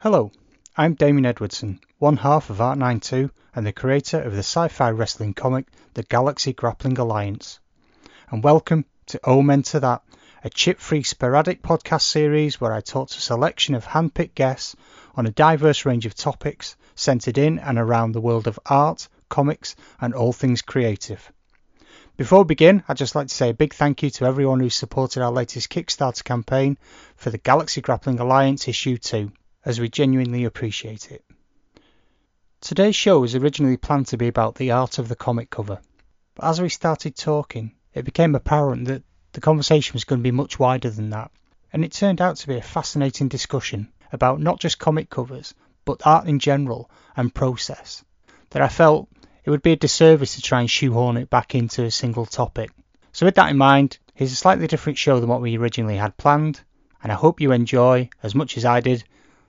Hello, I'm Damien Edwardson, one half of Art92 and the creator of the sci fi wrestling comic The Galaxy Grappling Alliance. And welcome to Omen to That, a chip free sporadic podcast series where I talk to a selection of hand picked guests on a diverse range of topics centered in and around the world of art, comics, and all things creative. Before we begin, I'd just like to say a big thank you to everyone who supported our latest Kickstarter campaign for the Galaxy Grappling Alliance Issue 2 as we genuinely appreciate it. Today's show was originally planned to be about the art of the comic cover, but as we started talking, it became apparent that the conversation was going to be much wider than that, and it turned out to be a fascinating discussion about not just comic covers, but art in general and process, that I felt it would be a disservice to try and shoehorn it back into a single topic. So, with that in mind, here's a slightly different show than what we originally had planned, and I hope you enjoy, as much as I did,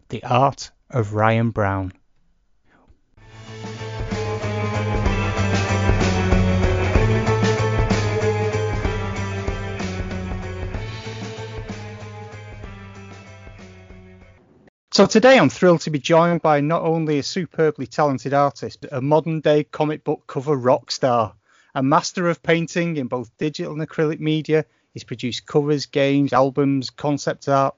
the Art of Ryan Brown. So today I'm thrilled to be joined by not only a superbly talented artist, but a modern day comic book cover rock star. A master of painting in both digital and acrylic media, he's produced covers, games, albums, concept art.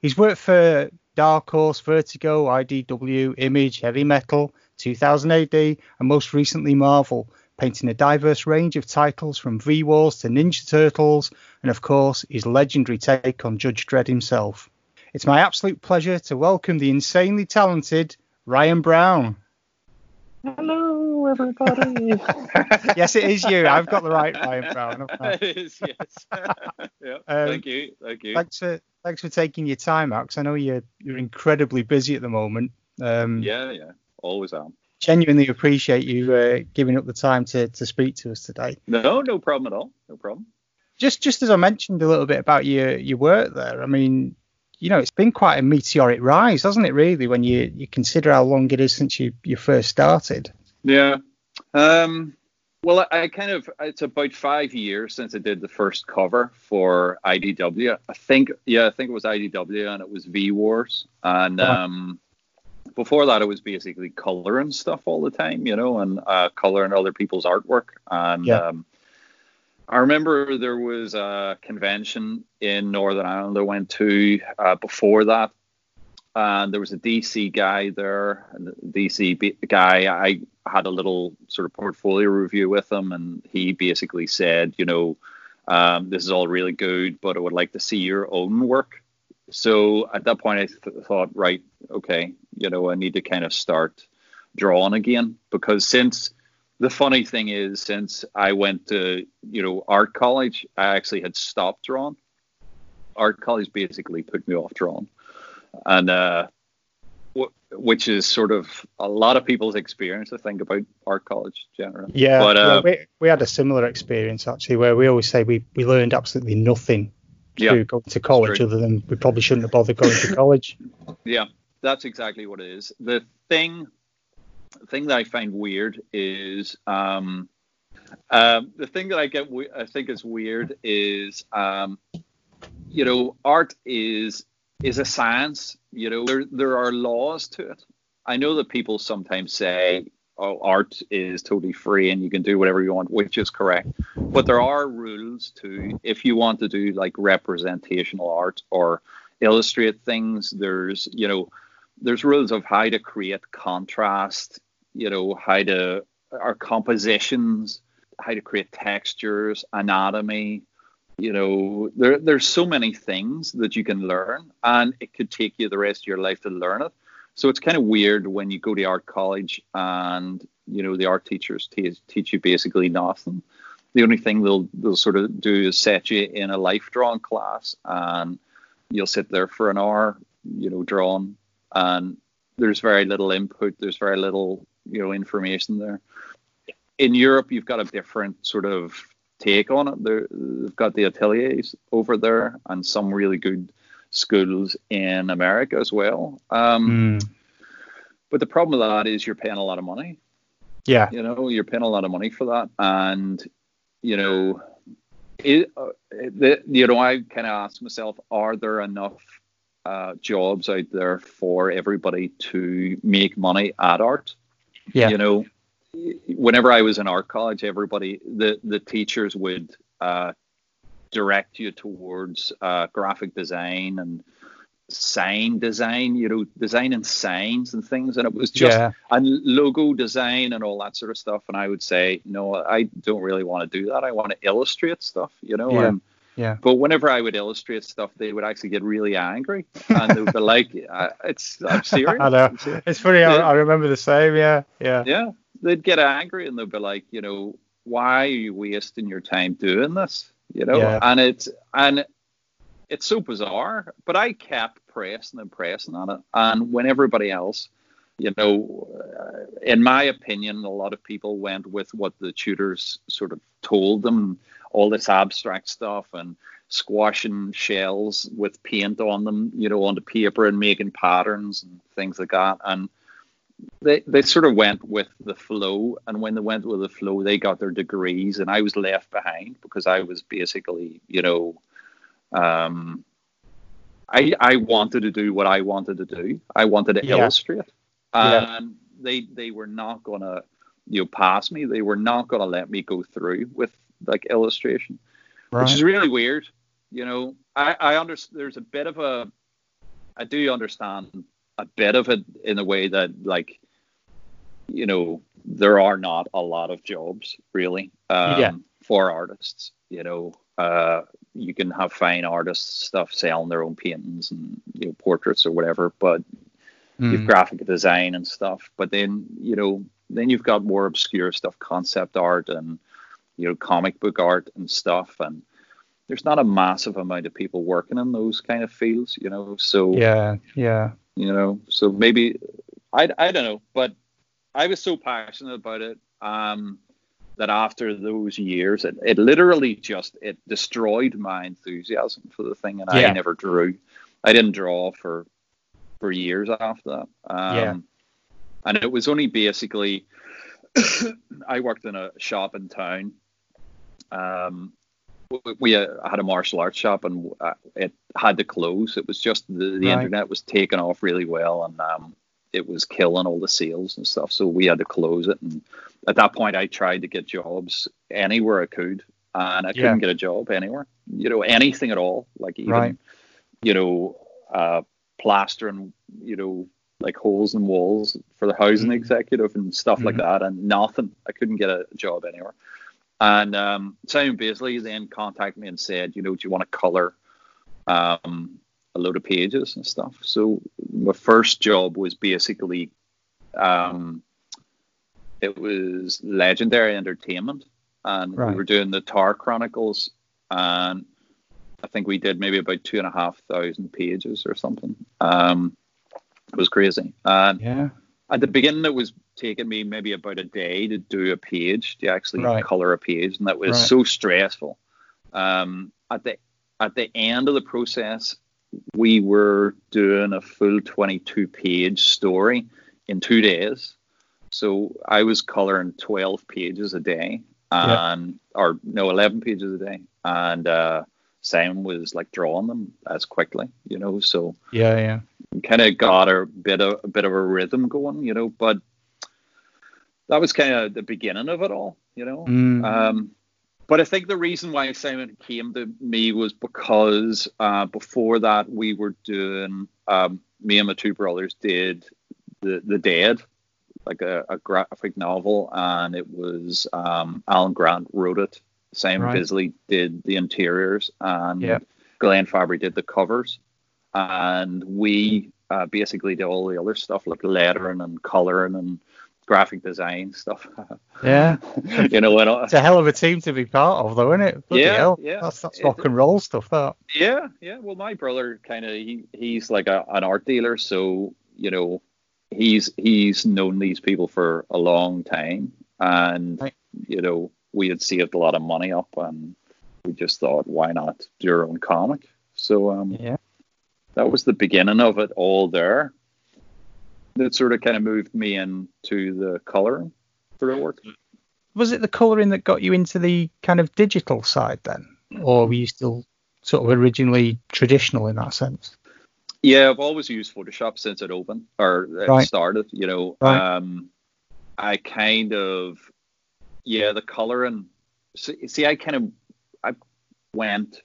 He's worked for Dark Horse, Vertigo, IDW, Image, Heavy Metal, 2000 AD, and most recently Marvel, painting a diverse range of titles from V Wars to Ninja Turtles, and of course his legendary take on Judge Dredd himself. It's my absolute pleasure to welcome the insanely talented Ryan Brown. Hello, everybody. yes, it is you. I've got the right Ryan Brown. it is, yes. yeah, um, thank you. Thank you. Thanks for thanks for taking your time out because I know you're you're incredibly busy at the moment. Um, yeah, yeah, always am. Genuinely appreciate you uh, giving up the time to to speak to us today. No, no problem at all. No problem. Just just as I mentioned a little bit about your your work there, I mean, you know, it's been quite a meteoric rise, hasn't it? Really, when you you consider how long it is since you you first started. Yeah. Um, well, I kind of it's about five years since I did the first cover for IDW. I think yeah, I think it was IDW and it was V Wars. And um, before that, it was basically coloring stuff all the time, you know, and uh, coloring other people's artwork. And yeah. um, I remember there was a convention in Northern Ireland I went to uh, before that and there was a DC guy there, DC guy. I had a little sort of portfolio review with him, and he basically said, you know, um, this is all really good, but I would like to see your own work. So at that point, I th- thought, right, okay, you know, I need to kind of start drawing again because since the funny thing is, since I went to you know art college, I actually had stopped drawing. Art college basically put me off drawing and uh, w- which is sort of a lot of people's experience, I think, about art college generally. Yeah, but, uh, we, we had a similar experience actually, where we always say we, we learned absolutely nothing to yeah, go to college, other than we probably shouldn't have bothered going to college. Yeah, that's exactly what it is. The thing, thing that I find weird is. Um, um, the thing that I get, I think is weird is, um, you know, art is is a science. You know, there there are laws to it. I know that people sometimes say, "Oh, art is totally free and you can do whatever you want," which is correct. But there are rules to if you want to do like representational art or illustrate things. There's you know, there's rules of how to create contrast. You know, how to our compositions, how to create textures, anatomy, you know there, there's so many things that you can learn and it could take you the rest of your life to learn it. So it's kind of weird when you go to art college and you know the art teachers t- teach you basically nothing. The only thing they'll they'll sort of do is set you in a life drawing class and you'll sit there for an hour you know drawing and there's very little input there's very little you know information there. In europe you've got a different sort of take on it. they have got the ateliers over there and some really good schools in America as well. Um, mm. But the problem with that is you're paying a lot of money. Yeah. You know, you're paying a lot of money for that. And, you know, it, uh, the, you know, I kind of asked myself, are there enough uh, jobs out there for everybody to make money at art. Yeah. You know, whenever I was in art college, everybody, the, the teachers would uh, direct you towards uh, graphic design and sign design, you know, designing signs and things. And it was just Yeah. and logo design and all that sort of stuff. And I would say, no, I don't really want to do that. I want to illustrate stuff, you know. Yeah. And, Yeah. but whenever I would illustrate stuff, they would actually get really angry, and they would be like, "I- "It's I'm serious." I know. I'm serious." It's funny. I, I remember the same. Yeah. Yeah. Yeah, they'd get angry, and they'd be like, "You know, why are you wasting your time doing this?" You know, Yeah. and it's and it's so bizarre. But I kept pressing and pressing on it, and when everybody else, you know, in my opinion, a lot of people went with what the tutors sort of told them, all this abstract stuff and squashing shells with paint on them, you know, onto paper and making patterns and things like that. And they they sort of went with the flow, and when they went with the flow, they got their degrees, and I was left behind because I was basically, you know, um, I I wanted to do what I wanted to do. I wanted to Yeah. illustrate, Yeah. and they they were not gonna you know pass me. They were not gonna let me go through with like illustration, Right. which is really weird. You know, I I understand. There's a bit of a I do understand a bit of it in a way that like you know there are not a lot of jobs really um, Yeah. for artists you know uh, you can have fine artists stuff selling their own paintings and you know portraits or whatever but you've Mm. graphic design and stuff but then you know then you've got more obscure stuff concept art and you know comic book art and stuff and there's not a massive amount of people working in those kind of fields you know so Yeah. Yeah. You know so maybe i, I don't know but i was so passionate about it um, that after those years it, it literally just it destroyed my enthusiasm for the thing and Yeah. i never drew i didn't draw for for years after that um, Yeah. and it was only basically i worked in a shop in town um, we- we uh, had a martial arts shop and uh, it had to close. It was just the, the Right. internet was taking off really well and um, it was killing all the sales and stuff. So we had to close it. And at that point, I tried to get jobs anywhere I could, and I Yeah. couldn't get a job anywhere. You know, anything at all. Like even, Right. you know, uh, plastering, you know, like holes in walls for the housing Mhm. executive and stuff like Mhm. that, and nothing. I couldn't get a job anywhere. And um, Simon Bisley then contacted me and said, you know, do you want to color um, a load of pages and stuff? So my first job was basically, um, it was Legendary Entertainment, and Right. we were doing the Tower Chronicles, and I think we did maybe about two and a half thousand pages or something. Um, it was crazy. And Yeah. At the beginning, it was taking me maybe about a day to do a page, to actually Right. color a page, and that was Right. so stressful. Um, at the at the end of the process, we were doing a full 22 page story in two days. So I was coloring 12 pages a day, Yeah. and or no, 11 pages a day, and uh, Simon was like drawing them as quickly, you know. So Yeah. Yeah. kind of got a bit of a bit of a rhythm going, you know. But that was kind of the beginning of it all, you know. Mm. Um, but I think the reason why Simon came to me was because uh, before that we were doing um, me and my two brothers did the the Dead, like a, a graphic novel, and it was um, Alan Grant wrote it. Simon Right. Bisley did the interiors, and Yeah. Glenn Fabry did the covers, and we uh, basically did all the other stuff like lettering and coloring and graphic design stuff. Yeah. you know, and, It's a hell of a team to be part of, though, isn't it? Bloody Yeah, hell. yeah. That's that's It- rock and roll stuff. That. Yeah, yeah. Well, my brother kind of he, he's like a, an art dealer, so you know he's he's known these people for a long time, and Right. you know we had saved a lot of money up, and we just thought, why not do our own comic? So um, Yeah. that was the beginning of it all there. That sort of kind of moved me into the coloring sort of work. Was it the colouring that got you into the kind of digital side then, or were you still sort of originally traditional in that sense? Yeah, I've always used Photoshop since it opened or it Right. started. You know, Right. um, I kind of, yeah, the coloring. See, see, I kind of, I went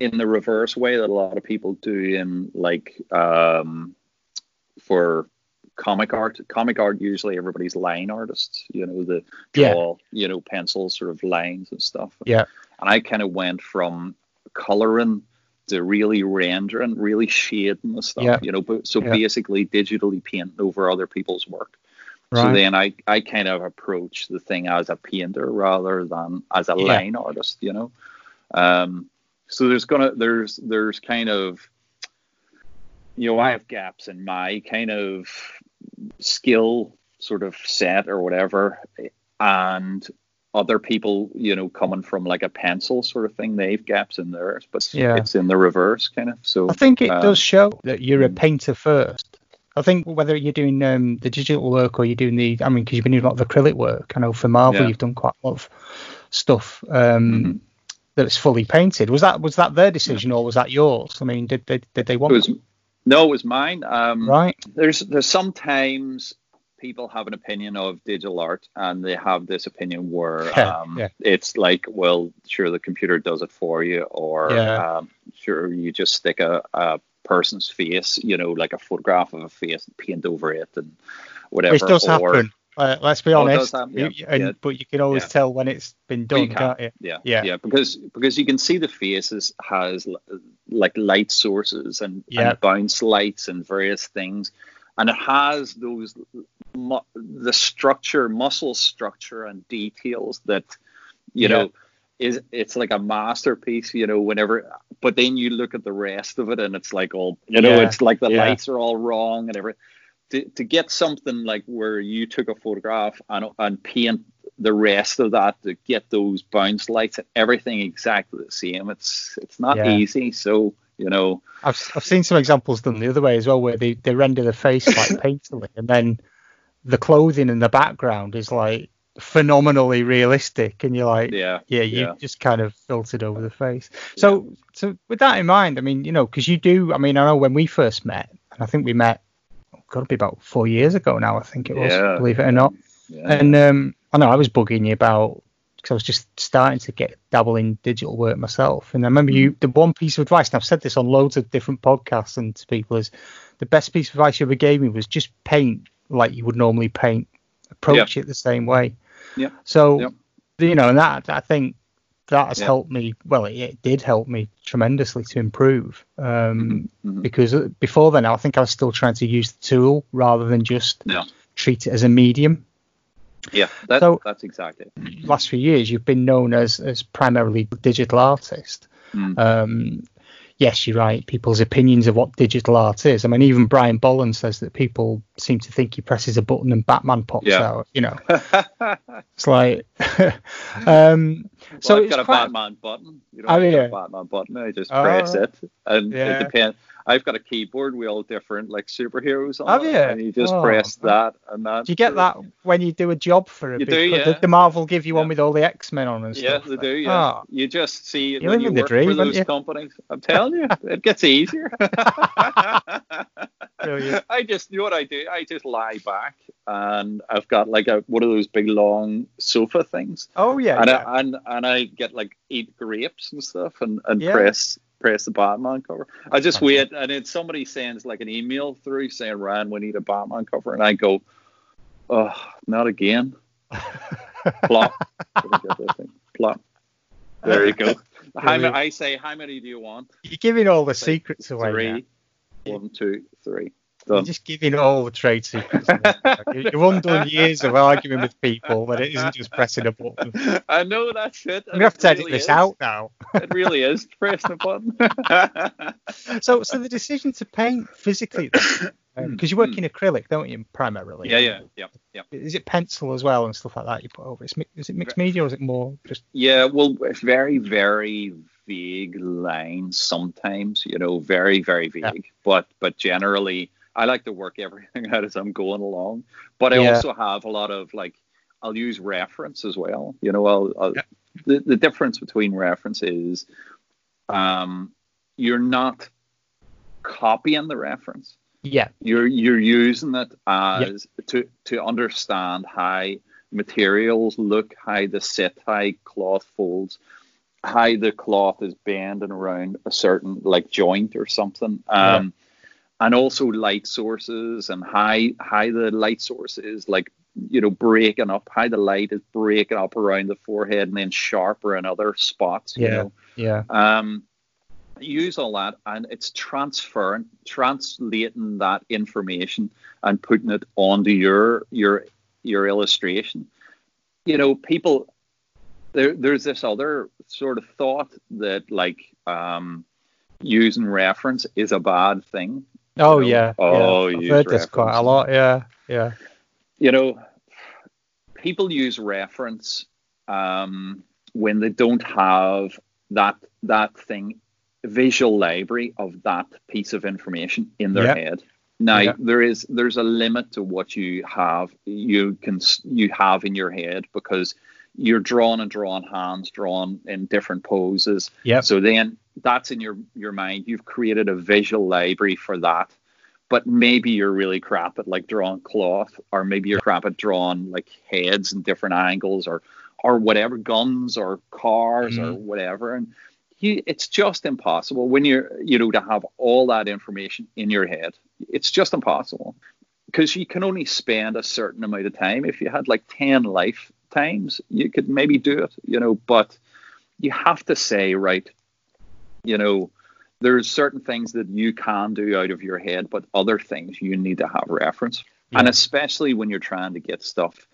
in the reverse way that a lot of people do in like um, for comic art. Comic art usually everybody's line artists. You know, the Yeah. you know, pencil sort of lines and stuff. Yeah. And I kind of went from coloring to really rendering, really shading the stuff. Yeah. You know, but so Yeah. basically digitally painting over other people's work. So then I, I kind of approach the thing as a painter rather than as a Yeah. line artist, you know. Um, so there's gonna there's there's kind of you know I have gaps in my kind of skill sort of set or whatever, and other people you know coming from like a pencil sort of thing they've gaps in theirs, but Yeah. it's in the reverse kind of. So I think it um, does show that you're a mm. painter first. I think whether you're doing um, the digital work or you're doing the, I mean, because you've been doing a lot of acrylic work. I know for Marvel Yeah. you've done quite a lot of stuff um, Mhm. that's fully painted. Was that was that their decision or was that yours? I mean, did they did they It want was no, it was mine. Um, right? there's there's sometimes people have an opinion of digital art and they have this opinion where Yeah, um, yeah. it's like well sure the computer does it for you or Yeah. um, sure you just stick a, a person's face you know like a photograph of a face and paint over it and whatever Which does or, happen. Uh, let's be Oh, honest. does happen, yeah, you- and, yeah. But you can always Yeah. tell when it's been done, you can't you? Yeah, Yeah. yeah, because because you can see the faces has like light sources and, and bounce lights and various things, and it has those mu- the structure, muscle structure and details that you know is it's like a masterpiece. You know, whenever, but then you look at the rest of it and it's like all you know, Yeah, it's like the yeah. lights are all wrong and everything. To, to get something like where you took a photograph and, and paint the rest of that to get those bounce lights and everything exactly the same. It's it's not Yeah. easy. So you know, I've I've seen some examples done the other way as well, where they, they render the face like painterly, and then the clothing in the background is like phenomenally realistic, and you're like, yeah, yeah, you yeah. just kind of filtered over the face. So, so with that in mind, I mean, you know, because you do, I mean, I know when we first met, and I think we met, oh, got to be about four years ago now, I think it was, Yeah, believe it or not. yeah. And um, I know I was bugging you about because I was just starting to get dabble in digital work myself. And I remember you, the one piece of advice, and I've said this on loads of different podcasts and to people, is the best piece of advice you ever gave me was just paint like you would normally paint, approach it the same way. Yeah. So, Yep. you know, and that I think that has Yeah. helped me. Well, it, it did help me tremendously to improve. Um, Mhm. because uh, before then, I think I was still trying to use the tool rather than just Yeah. treat it as a medium yeah, that, So- that's exactly. last few years you've been known as as primarily digital artist. Mm. Um, yes, you're right. People's opinions of what digital art is. I mean, even Brian Bolland says that people seem to think he presses a button and Batman pops Yeah. out. You know, it's like. um, so well, I've it's got a Batman button. You know, Oh, I've yeah. a Batman button. I just Oh. press it, and Yeah. it depends. I've got a keyboard with all different like superheroes on Have it, you? and you just Oh, press that and that. Do you get that when you do a job for a You big? do, the- yeah. The, Marvel give you one with all the X Men on and Yeah, they do. Yeah, Ah, you just see it You're when you the work dream, for those you? companies. I'm telling you, it gets easier. Brilliant. I just you know what I do. I just lie back, and I've got like a one of those big long sofa things, oh yeah. and yeah. I, and and I get like eat grapes and stuff, and and Yeah. press press the Batman cover. I just Fantastic. wait, and then somebody sends like an email through saying, "Ryan, we need a Batman cover," and I go, "Oh, not again." Plop. Let me get this thing. Plop. There you go. How many, I say, how many do you want? You're giving all the secrets away. now. Three. One, two, three. You're just giving all the trade secrets. away. You- You've undone years of arguing with people that it isn't just pressing a button. I know that's it. We have to It edit really this is. out now. It really is pressing a button. So, so the decision to paint physically, because um, you work in acrylic, don't you, primarily? yeah, yeah, yeah, yeah. Is it pencil as well and stuff like that you put over? Mi- is it mixed media or is it more just? Yeah, well, it's very, very vague lines sometimes. You know, very, very vague. Yeah. But but generally, I like to work everything out as I'm going along. But I Yeah. also have a lot of like, I'll use reference as well. You know, I'll, I'll Yeah. the the difference between reference is, um, you're not copying the reference. Yeah. You're you're using it as to to understand how materials look, how the sit, how cloth folds, how the cloth is bending around a certain like joint or something. Um, and also light sources and how how the light source is like you know breaking up how the light is breaking up around the forehead and then sharper in other spots you Yeah. know Yeah. um, use all that and it's transferring translating that information and putting it onto your your your illustration you know people there there's this other sort of thought that like um using reference is a bad thing Oh know, yeah. oh, yeah. I've heard this quite a lot. Yeah. Yeah. you know, people use reference um, when they don't have that that thing, visual library of that piece of information in their Yeah. head. Now Yeah. there is there's a limit to what you have you can you have in your head because you're drawn and drawn hands drawn in different poses. Yeah. So then that's in your your mind. You've created a visual library for that. But maybe you're really crap at like drawing cloth, or maybe you're crap at drawing like heads and different angles, or or whatever guns or cars or Mhm. whatever. And you, it's just impossible when you're you know to have all that information in your head. It's just impossible because you can only spend a certain amount of time. If you had like ten lifetimes, you could maybe do it, you know. But you have to say right you know, there's certain things that you can do out of your head, but other things you need to have reference. And especially when you're trying to get stuff,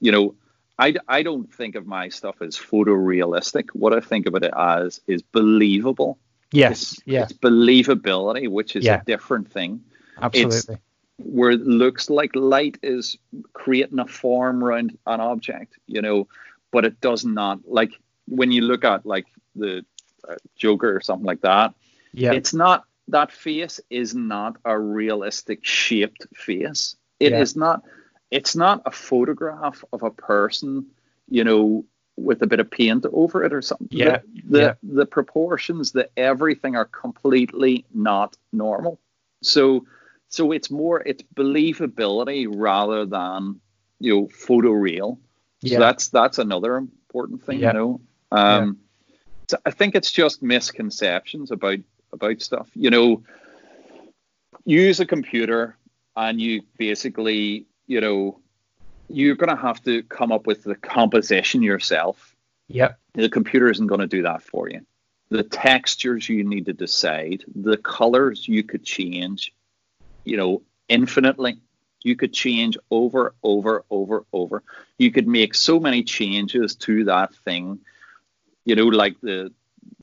you know, I, I don't think of my stuff as photorealistic. What I think of it as is believable. Yes. It's, Yeah. it's believability, which is Yeah. a different thing. Absolutely. Where it looks like light is creating a form around an object, you know, but it does not. Like when you look at like the uh, Joker or something like that, Yeah. it's not that face is not a realistic shaped face. It is Yeah. not it's not a photograph of a person, you know, with a bit of paint over it or something. Yeah, The the, yeah. the proportions, the everything are completely not normal. So so it's more it's believability rather than you know photoreal. Yeah. So that's that's another important thing, Yeah. you know. Um so I think it's just misconceptions about about stuff. You know, use a computer and you basically, you know, you're going to have to come up with the composition yourself. Yep. The computer isn't going to do that for you. The textures you need to decide, the colors you could change, you know, infinitely. You could change over, over, over, over. You could make so many changes to that thing. You know, like the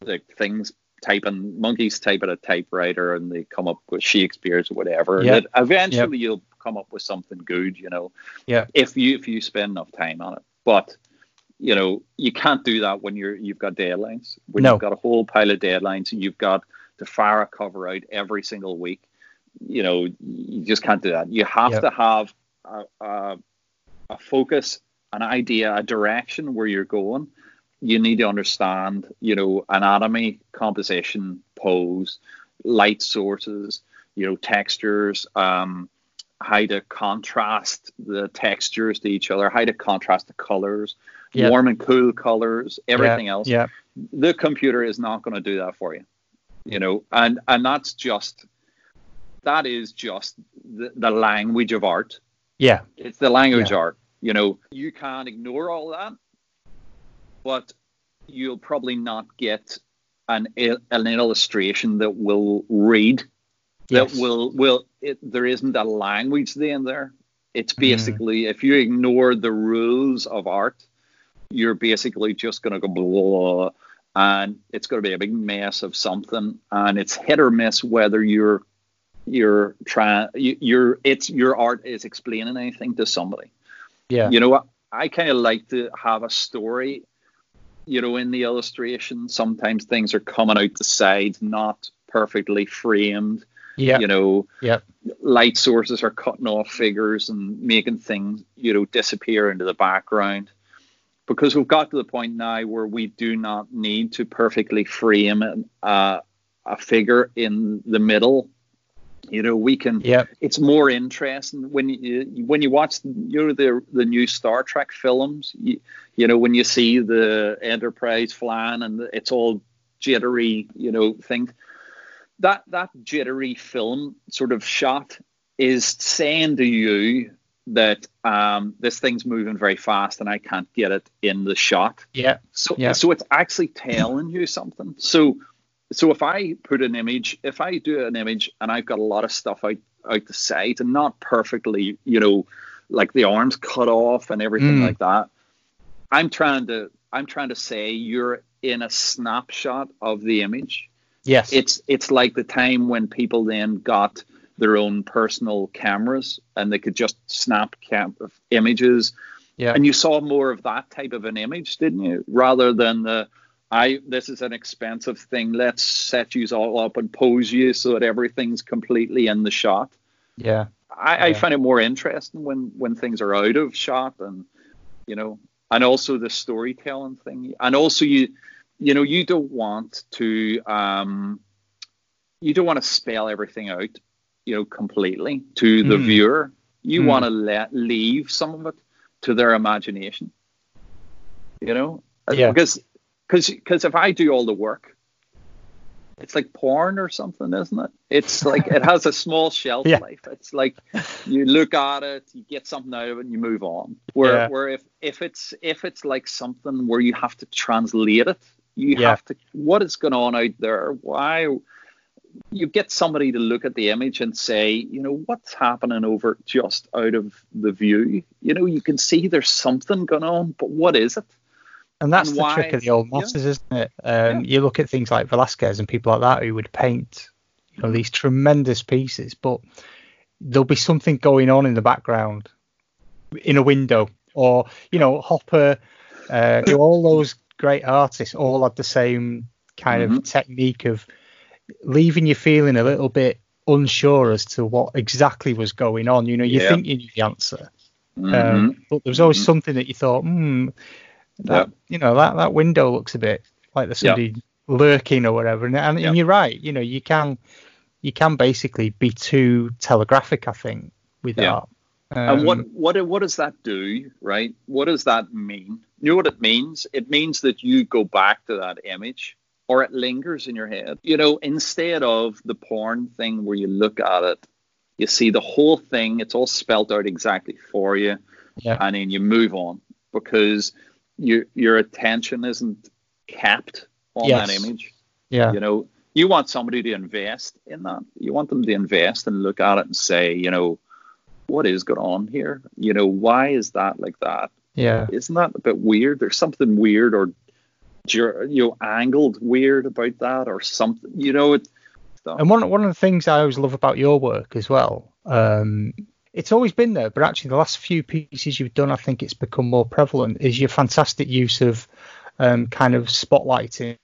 the things typing monkeys type at a typewriter and they come up with Shakespeare's or whatever. Yeah. That eventually you'll come up with something good, you know Yeah. if you if you spend enough time on it. But you know, you can't do that when you're you've got deadlines. When No. you've got a whole pile of deadlines and you've got to fire a cover out every single week. You know, you just can't do that. You have Yep. to have a, a, a focus, an idea, a direction where you're going. You need to understand, you know, anatomy, composition, pose, light sources, you know, textures, um, how to contrast the textures to each other, how to contrast the colors, Yeah. warm and cool colors, everything yeah. else. Yeah. The computer is not going to do that for you, you know, and and that's just that is just the, the language of art. Yeah. It's the language Yeah. art. You know, you can't ignore all that, but you'll probably not get an an illustration that will read that Yes. will will it, there isn't a language then there it's Mm-hmm. basically if you ignore the rules of art you're basically just going to go blah, blah, blah, and it's going to be a big mess of something and it's hit or miss whether you're you're trying you, you're it's your art is explaining anything to somebody Yeah. you know what i kind of like to have a story you know in the illustration sometimes things are coming out the sides not perfectly framed Yeah. you know Yeah. light sources are cutting off figures and making things you know disappear into the background because we've got to the point now where we do not need to perfectly frame an- uh, a figure in the middle You know, we can. Yep. It's more interesting when you when you watch you know the the new Star Trek films. You, you know when you see the Enterprise flying and it's all jittery, you know, things. That that jittery film sort of shot is saying to you that um, this thing's moving very fast and I can't get it in the shot. Yeah. So yeah. so it's actually telling you something. So so if I put an image, if I do an image and I've got a lot of stuff out out the side and not perfectly, you know, like the arms cut off and everything Mm. like that, I'm trying to I'm trying to say you're in a snapshot of the image. Yes. It's it's like the time when people then got their own personal cameras and they could just snap cam- images yeah. and you saw more of that type of an image, didn't you? Rather than the I this is an expensive thing. Let's set you all up and pose you so that everything's completely in the shot. yeah. I, I find it more interesting when when things are out of shot and you know, and also the storytelling thing, and also you you know you don't want to um you don't want to spell everything out you know completely to the Mm. viewer. You Mm. want to let leave some of it to their imagination. You know, Yeah. because because because if I do all the work, it's like porn or something, isn't it? It's like it has a small shelf Yeah. life. It's like you look at it, you get something out of it, and you move on. Where Yeah. where if if it's if it's like something where you have to translate it, you Yeah. have to what is going on out there? Why? You get somebody to look at the image and say, you know, what's happening over just out of the view? You know, you can see there's something going on, but what is it? And that's And the why- trick of the old yeah. masters, isn't it? Um, You look at things like Velasquez and people like that who would paint, you know, these tremendous pieces, but there'll be something going on in the background, in a window, or you know, Hopper, uh, all those great artists all had the same kind Mhm. of technique of leaving you feeling a little bit unsure as to what exactly was going on. You know, you Yeah. think you knew the answer, Mhm. um, but there was always Mhm. something that you thought, hmm, that you know that that window looks a bit like there's somebody lurking or whatever. And, and, Yeah. and you're right. You know, you can you can basically be too telegraphic. I think with art. Um, and what what what does that do, right? What does that mean? You know what it means? It means that you go back to that image, or it lingers in your head. You know, instead of the porn thing where you look at it, you see the whole thing. It's all spelt out exactly for you, Yeah. and then you move on because your your attention isn't capped on that image. Yeah. You know, you want somebody to invest in that. You want them to invest and look at it and say, you know, what is going on here? You know, why is that like that? Yeah. Isn't that a bit weird? There's something weird or you know angled weird about that or something. You know, it. And one one of the things I always love about your work as well, um, it's always been there, but actually the last few pieces you've done, I think it's become more prevalent. Is your fantastic use of um, kind of spotlighting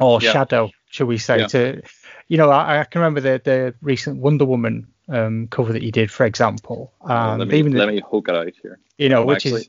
or Yeah. shadow, shall we say? Yeah. To you know, I, I can remember the the recent Wonder Woman um, cover that you did, for example. And let me even the- let me hook it out here. you know, I'm which actually- is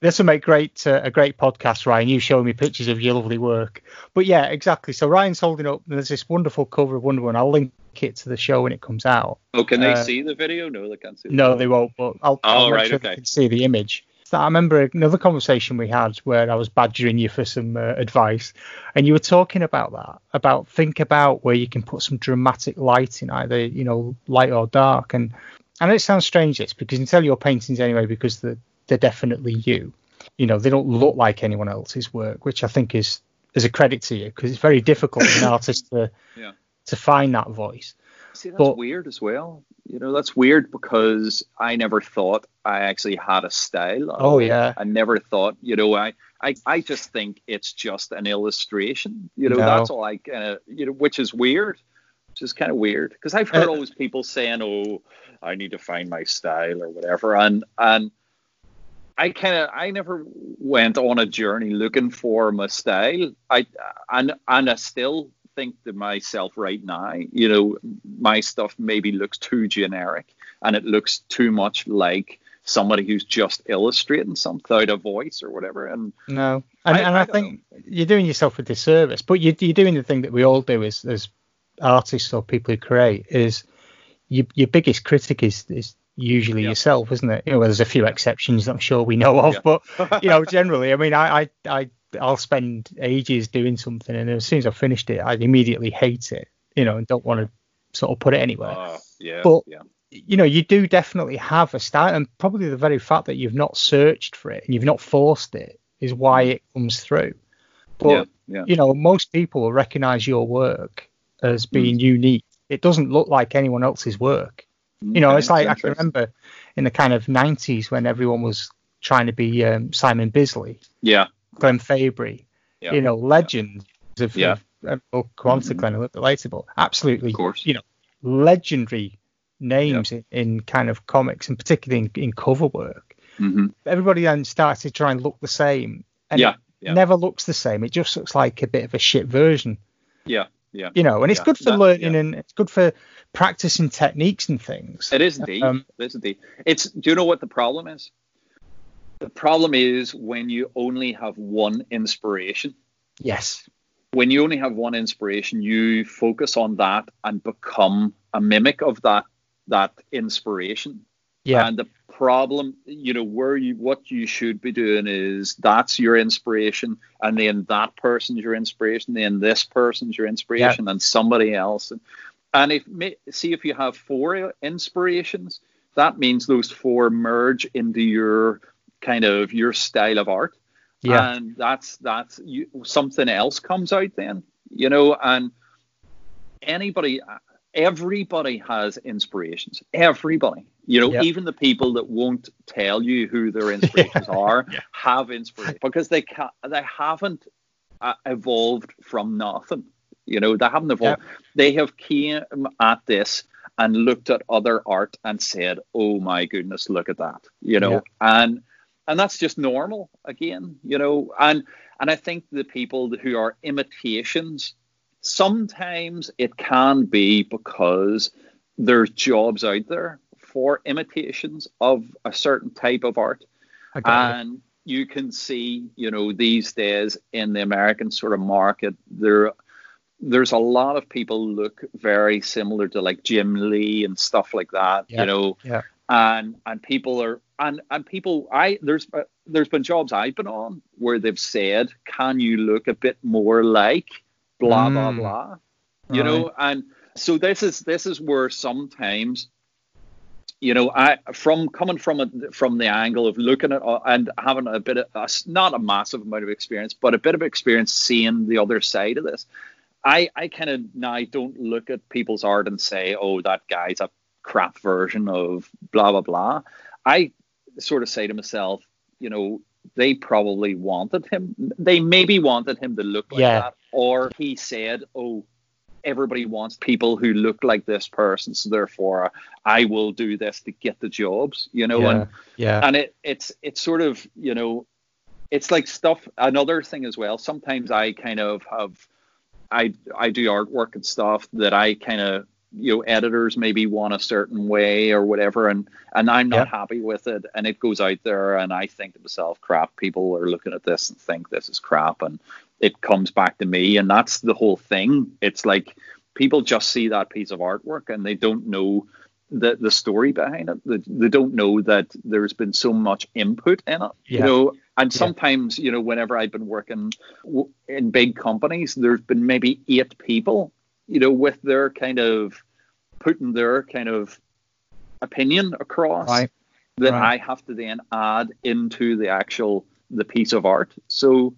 this will make great uh, a great podcast, Ryan. You showing me pictures of your lovely work. But yeah, exactly. So Ryan's holding up. There's this wonderful cover of Wonder Woman. I'll link it to the show when it comes out. Oh, can they uh, see the video? No, they can't see. the No, they won't. But I'll, Oh, I'll make right, sure okay. they can see the image. So I remember another conversation we had where I was badgering you for some uh, advice, and you were talking about that. About think about where you can put some dramatic light in, either you know light or dark. And I know it sounds strange, this because you can tell your paintings anyway because they're they're definitely you. You know they don't look like anyone else's work, which I think is is a credit to you because it's very difficult as an artist to Yeah. To find that voice. See, that's But- weird as well. You know, that's weird because I never thought I actually had a style. at Oh, yeah. I never thought, you know, I, I, I just think it's just an illustration. You know, No. that's all I kind of, you know, which is weird. Which is kind of weird because I've heard Uh, always people saying, "Oh, I need to find my style or whatever," and and I kind of I never went on a journey looking for my style. I and and I still think to myself right now, you know, my stuff maybe looks too generic and it looks too much like somebody who's just illustrating something without a voice or whatever. And No, and I- and I I, think you're doing yourself a disservice. But you, you're doing the thing that we all do as as artists or people who create is your, your biggest critic is is usually Yeah. yourself, isn't it? You know, there's a few exceptions I'm sure we know of, Yeah. but you know, generally, I mean, I, I, I, I'll spend ages doing something, and as soon as I've finished it, I immediately hate it, you know, and don't want to sort of put it anywhere. Uh, yeah, But- yeah, You know, you do definitely have a style, and probably the very fact that you've not searched for it and you've not forced it is why it comes through. But yeah, yeah. you know, most people will recognize your work as Hmm. being unique. It doesn't look like anyone else's work. You know, Okay, it's like I can remember in the kind of 90s when everyone was trying to be um, Simon Bisley, Yeah, Glenn Fabry, yeah, you know, legends of, Yeah. of, of we'll come on to Glenn a little bit later, but absolutely, of course. you know, legendary names in, in kind of comics and particularly in, in cover work. hmm Everybody then started to try and look the same. And Yeah, it yeah. never looks the same. It just looks like a bit of a shit version Yeah, yeah. you know, and it's Yeah, good for that- learning yeah. and it's good for practicing techniques and things. It is indeed. Um, it is indeed. It's. Do you know what the problem is? The problem is when you only have one inspiration. Yes. When you only have one inspiration, you focus on that and become a mimic of that that inspiration. Yeah. And the problem, you know, where you what you should be doing is that's your inspiration, and then that person's your inspiration, then this person's your inspiration, and somebody else. And, and if see if you have four inspirations, that means those four merge into your kind of your style of art. yeah. And that's that's you, something else comes out then, you know, and anybody everybody has inspirations. Everybody. You know, Yep. even the people that won't tell you who their inspirations are Yeah. have inspiration because they ca- they haven't uh, evolved from nothing. You know, they haven't evolved. They have came at this and looked at other art and said, "Oh my goodness, look at that." You know, Yeah. and and that's just normal again. You know, and and I think the people who are imitations, sometimes it can be because there's jobs out there for imitations of a certain type of art I got you. and you can see, you know, these days in the American sort of market, there there's a lot of people look very similar to like Jim Lee and stuff like that, Yeah. you know, Yeah. and and people are and and people I there's uh, there's been jobs I've been on where they've said, can you look a bit more like blah blah Mm. blah, you know, and so this is this is where sometimes you know, I from coming from a, from the angle of looking at uh, and having a bit of a not a massive amount of experience, but a bit of experience seeing the other side of this. I I kind of now don't look at people's art and say, oh, that guy's a crap version of blah blah blah. I sort of say to myself, you know, they probably wanted him. They maybe wanted him to look like Yeah. that, or he said, oh. Everybody wants people who look like this person, so therefore uh, I will do this to get the jobs, you know, yeah. and yeah. and it it's it's sort of you know it's like stuff another thing as well sometimes i kind of have i i do artwork and stuff that i kind of you know editors maybe want a certain way or whatever and and i'm not Yeah. happy with it and it goes out there and i think to myself crap people are looking at this and think this is crap and it comes back to me and that's the whole thing it's like people just see that piece of artwork and they don't know the the story behind it. They, they don't know that there's been so much input in it. Yeah. You know, and Yeah. sometimes you know, whenever I've been working w- in big companies, there's been maybe eight people, you know, with their kind of putting their kind of opinion across Right. that Right. I have to then add into the actual the piece of art. So,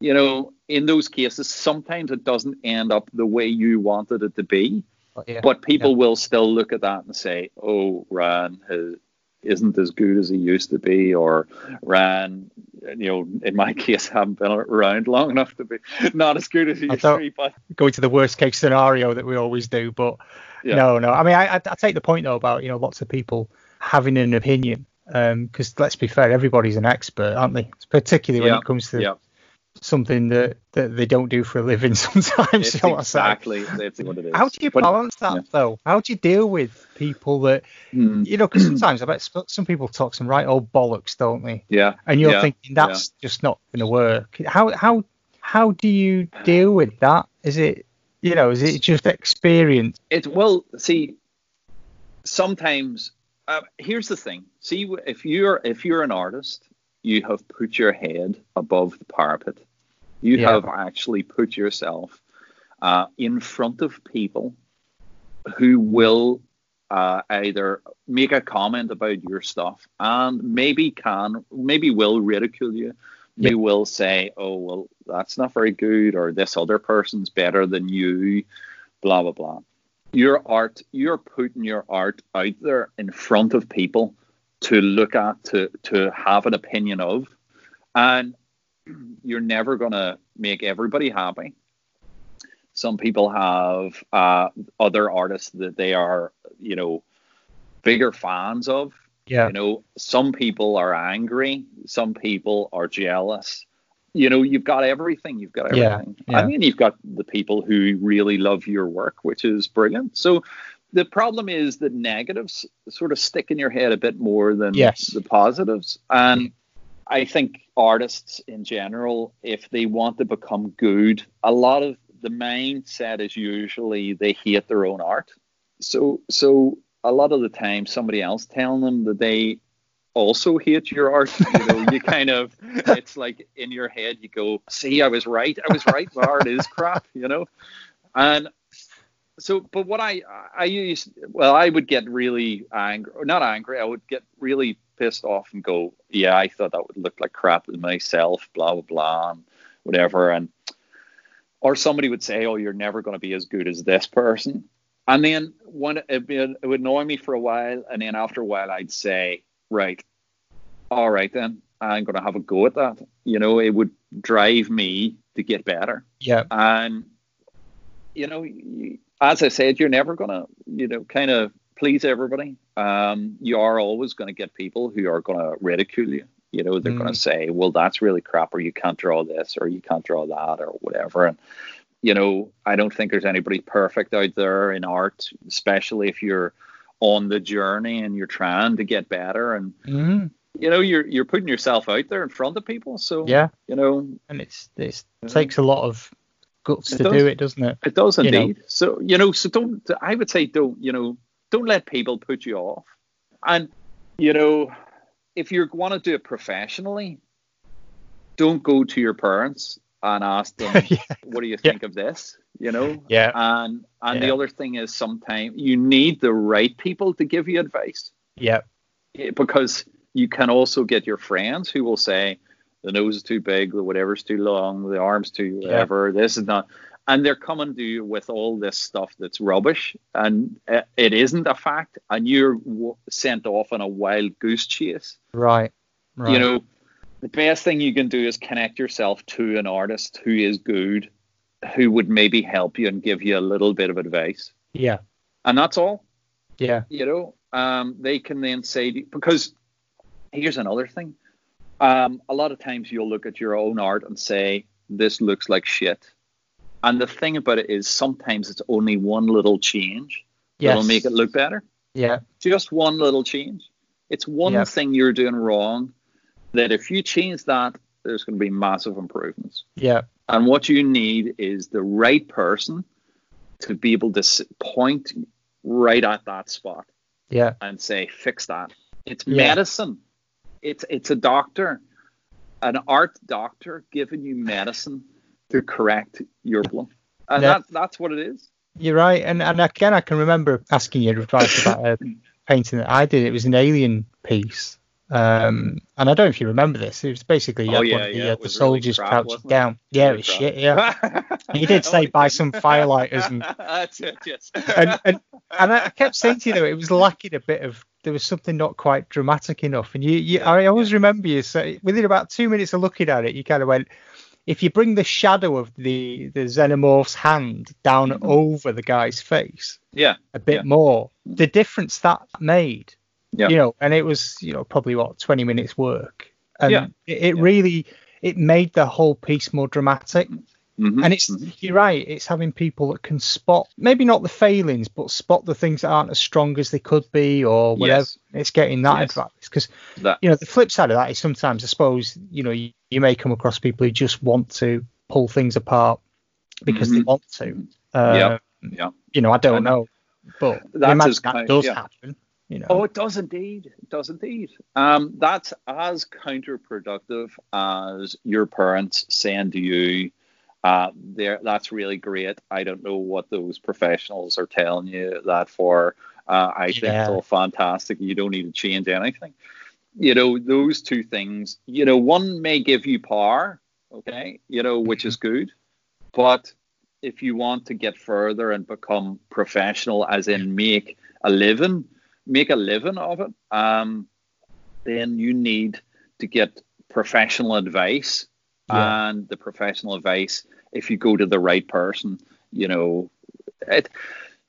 you know, in those cases, sometimes it doesn't end up the way you wanted it to be. But yeah. But people will still look at that and say, "Oh, Ryan has, uh, isn't as good as he used to be," or Ryan, you know, in my case, haven't been around long enough to be not as good as he used to be. But going to the worst case scenario that we always do. But Yeah. no, no. I mean, I, I, I take the point though about you know lots of people having an opinion. Um, because let's be fair, everybody's an expert, aren't they? Particularly when Yeah, it comes to yeah, something that, that they don't do for a living sometimes. it's you know what I'm saying? exactly what it is. How do you balance that yeah. though? How do you deal with people that Hmm, you know? Because sometimes I bet some people talk some right old bollocks, don't they? yeah, And you're yeah, thinking that's just not going to work. How how how do you deal with that? Is it you know is it just experience? It well, see, sometimes uh, here's the thing. See, if you're if you're an artist, you have put your head above the parapet. You Yeah. have actually put yourself uh, in front of people who will uh, either make a comment about your stuff and maybe can, maybe will ridicule you. They will say, "Oh, well, that's not very good," or "This other person's better than you," blah blah blah. Your art, you're putting your art out there in front of people to look at, to to have an opinion of, and you're never gonna make everybody happy. Some people have uh, other artists that they are, you know, bigger fans of. Yeah. You know, some people are angry, some people are jealous. You know, you've got everything. You've got Yeah, everything. yeah. I mean, you've got the people who really love your work, which is brilliant. So the problem is the negatives sort of stick in your head a bit more than Yes. the positives. And I think artists in general, if they want to become good, a lot of the mindset is usually they hate their own art. So so a lot of the time somebody else telling them that they also hate your art, you know, you kind of it's like in your head you go, see, I was right. I was right, my art is crap, you know? And so but what I I used well, I would get really angry not angry, I would get really pissed off and go, Yeah, I thought that would look like crap with myself, blah blah blah and whatever and or somebody would say, "Oh, you're never going to be as good as this person," and then when it, it would annoy me for a while, and then after a while, I'd say, "Right, all right, then I'm going to have a go at that." You know, it would drive me to get better, Yeah. and you know, you, as I said, you're never going to, you know, kind of please everybody. Um, you are always going to get people who are going to ridicule you. You know, they're Mm. going to say, "Well, that's really crap," or "You can't draw this," or "You can't draw that," or whatever. And you know, I don't think there's anybody perfect out there in art, especially if you're on the journey and you're trying to get better. And Mhm. you know, you're you're putting yourself out there in front of people. So Yeah. you know, And it's it takes a lot of guts It to does. do it, doesn't it? It does You know. indeed. So you know, so don't. I would say don't. You know, don't let people put you off. And you know, if you want to do it professionally, don't go to your parents and ask them, yeah. "What do you Yeah. think of this?" You know. Yeah. And and Yeah. the other thing is sometimes you need the right people to give you advice Yeah. Because you can also get your friends who will say the nose is too big, the whatever's too long, the arms too whatever, this is not, and they're coming to you with all this stuff that's rubbish, and uh, it isn't a fact, and you're sent off on a wild goose chase. Right. Right. You know, the best thing you can do is connect yourself to an artist who is good, who would maybe help you and give you a little bit of advice, Yeah. and that's all Yeah. you know, um, they can then say because here's another thing. Um, a lot of times you'll look at your own art and say this looks like shit, and the thing about it is sometimes it's only one little change Yes. that'll make it look better. Yeah. Just one little change. It's one Yeah. thing you're doing wrong that if you change that, there's going to be massive improvements. Yeah. And what you need is the right person to be able to point right at that spot Yeah. and say fix that. It's Yeah. medicine. It's it's a doctor, an art doctor giving you medicine to correct your problem, and Yeah. that that's what it is. You're right. And and again, I can remember asking you advice about a painting that I did. It was an alien piece. Um, and I don't know if you remember this. It was basically Oh, yeah, one of the, yeah, uh, the was really soldiers crap, it? down. Yeah, it was crap. shit. Yeah. He did say buy some firelighters and That's it. Yes. and and, and I kept saying to you though, it was lacking a bit of there was something not quite dramatic enough. And you, you I always remember you say within about two minutes of looking at it, you kind of went, if you bring the shadow of the the xenomorph's hand down Mhm. over the guy's face yeah. a bit Yeah. more, the difference that made, Yeah. you know, and it was you know probably what 20 minutes work, and Yeah. it, it Yeah. really it made the whole piece more dramatic. Mhm, And it's mhm. you're right. It's having people that can spot maybe not the failings, but spot the things that aren't as strong as they could be, or whatever. Yes. It's getting that Yes. advice because you know the flip side of that is sometimes I suppose you know you, you may come across people who just want to pull things apart because they Mhm. want to. Uh, Yeah. You know, I don't I know. know. But That's imagine as that does yeah. happen. You know. Oh, it does indeed. It does indeed. Um, that's as counterproductive as your parents saying to you, uh, there, that's really great. I don't know what those professionals are telling you that for. Uh, I think Yeah. it's all fantastic. You don't need to change anything. You know, those two things, you know, one may give you power, okay, you know, which is good. But if you want to get further and become professional, as in make a living, make a living of it, um, then you need to get professional advice. Yeah. And the professional advice, if you go to the right person, you know, it,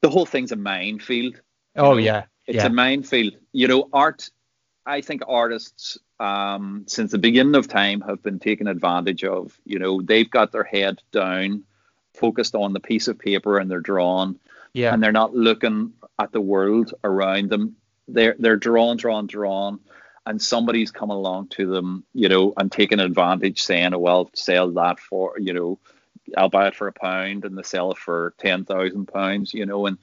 the whole thing's a minefield. oh yeah. It's yeah. a minefield. You know, art. I think artists, um, since the beginning of time, have been taken advantage of. You know, they've got their head down, focused on the piece of paper, and they're drawn, yeah. and they're not looking at the world around them. They're they're drawn, drawn, drawn, and somebody's come along to them, you know, and taking advantage, saying, "Oh, well, sell that for, you know, I'll buy it for a pound, and they sell it for ten thousand pounds, you know, and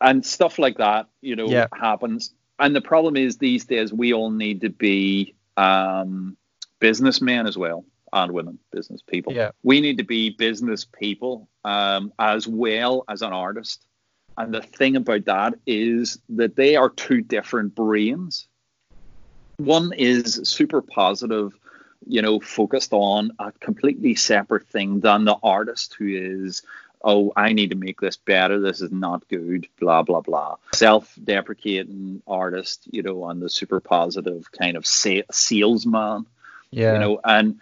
and stuff like that, you know, Yeah. happens. And the problem is these days we all need to be um, businessmen as well and women, business people. Yeah. We need to be business people um, as well as an artist. And the thing about that is that they are two different brains. One is super positive, you know, focused on a completely separate thing than the artist who is, oh, I need to make this better. This is not good, blah, blah, blah. Self deprecating artist, you know, and the super positive kind of sa- salesman yeah. you know and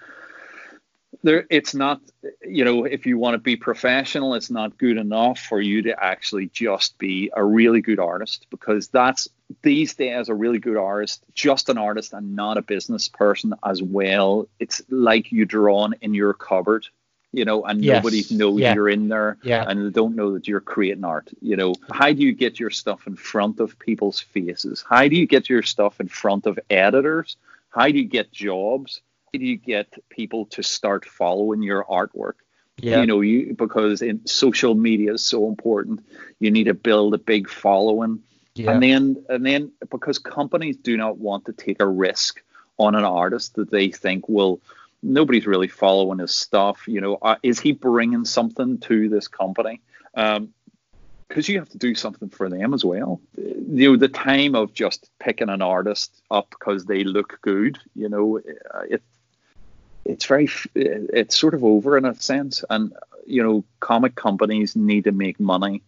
there it's not you know if you want to be professional it's not good enough for you to actually just be a really good artist because that's these days a really good artist just an artist and not a business person as well it's like you drawn in your cupboard you know and Yes. nobody knows Yeah. you're in there Yeah. and they don't know that you're creating art you know how do you get your stuff in front of people's faces how do you get your stuff in front of editors how do you get jobs do you get people to start following your artwork yeah. you know you because in social media is so important you need to build a big following yeah. and then and then because companies do not want to take a risk on an artist that they think will nobody's really following his stuff you know uh, is he bringing something to this company um because you have to do something for them as well. You know, the time of just picking an artist up because they look good, you know, uh, it it's very it's sort of over in a sense, and you know, comic companies need to make money.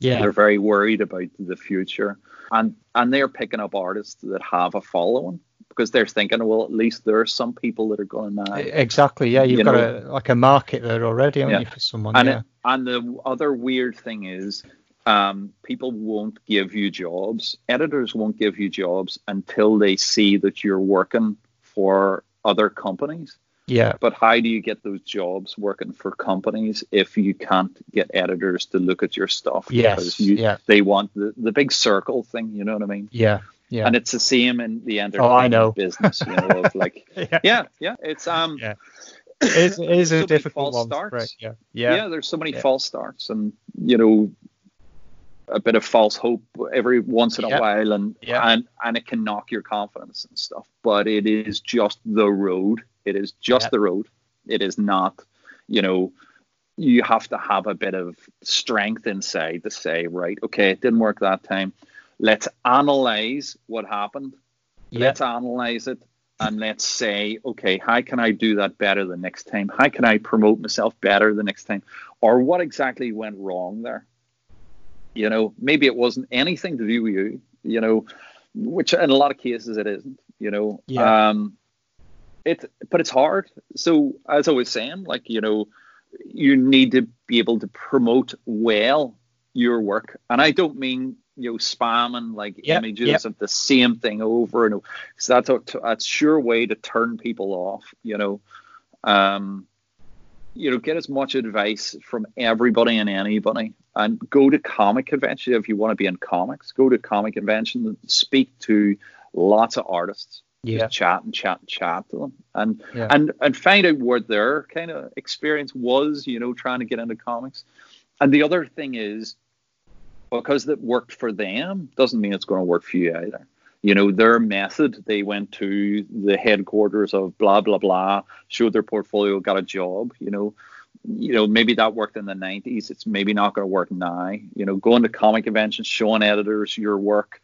yeah. They're very worried about the future, and and they're picking up artists that have a following because they're thinking, well, at least there are some people that are going to Exactly. Yeah. You've you got know- a like a market there already, haven't Yeah. you, for someone? And yeah. it, and the other weird thing is, um, people won't give you jobs. Editors won't give you jobs until they see that you're working for other companies. yeah. But how do you get those jobs working for companies if you can't get editors to look at your stuff? Yes. Because you, Yeah. they want the, the big circle thing, you know what I mean? Yeah. Yeah. And it's the same in the Oh, I entertainment know. business, you know, of like, yeah. yeah, yeah, it's um, Yeah. It is, it is So a difficult false one. starts. break, Yeah. yeah. Yeah. there's so many Yeah. false starts and you know a bit of false hope every once in a Yeah. while and Yeah. and and it can knock your confidence and stuff but it is just the road it is just Yeah. the road it is not you know you have to have a bit of strength inside to say right okay it didn't work that time let's analyze what happened let's analyze it and let's say, okay, how can I do that better the next time? How can I promote myself better the next time? Or what exactly went wrong there? You know, maybe it wasn't anything to do with you, you know, which in a lot of cases it isn't, you know. Yeah. Um it but it's hard. So as I was saying, like, you know, you need to be able to promote well your work. And I don't mean you know spamming like Yep, images yep. of the same thing over and over. 'Cause that's a that's sure way to turn people off. You know, um, you know, get as much advice from everybody and anybody, and go to comic convention if you want to be in comics. Go to comic convention, and speak to lots of artists. Yeah. Just chat and chat and chat to them, and Yeah. and and find out what their kind of experience was. You know, trying to get into comics. And the other thing is, because that worked for them doesn't mean it's going to work for you either. You know, their method, they went to the headquarters of blah, blah, blah, showed their portfolio, got a job, you know. You know, maybe that worked in the 90s. It's maybe not going to work now. You know, going to comic conventions, showing editors your work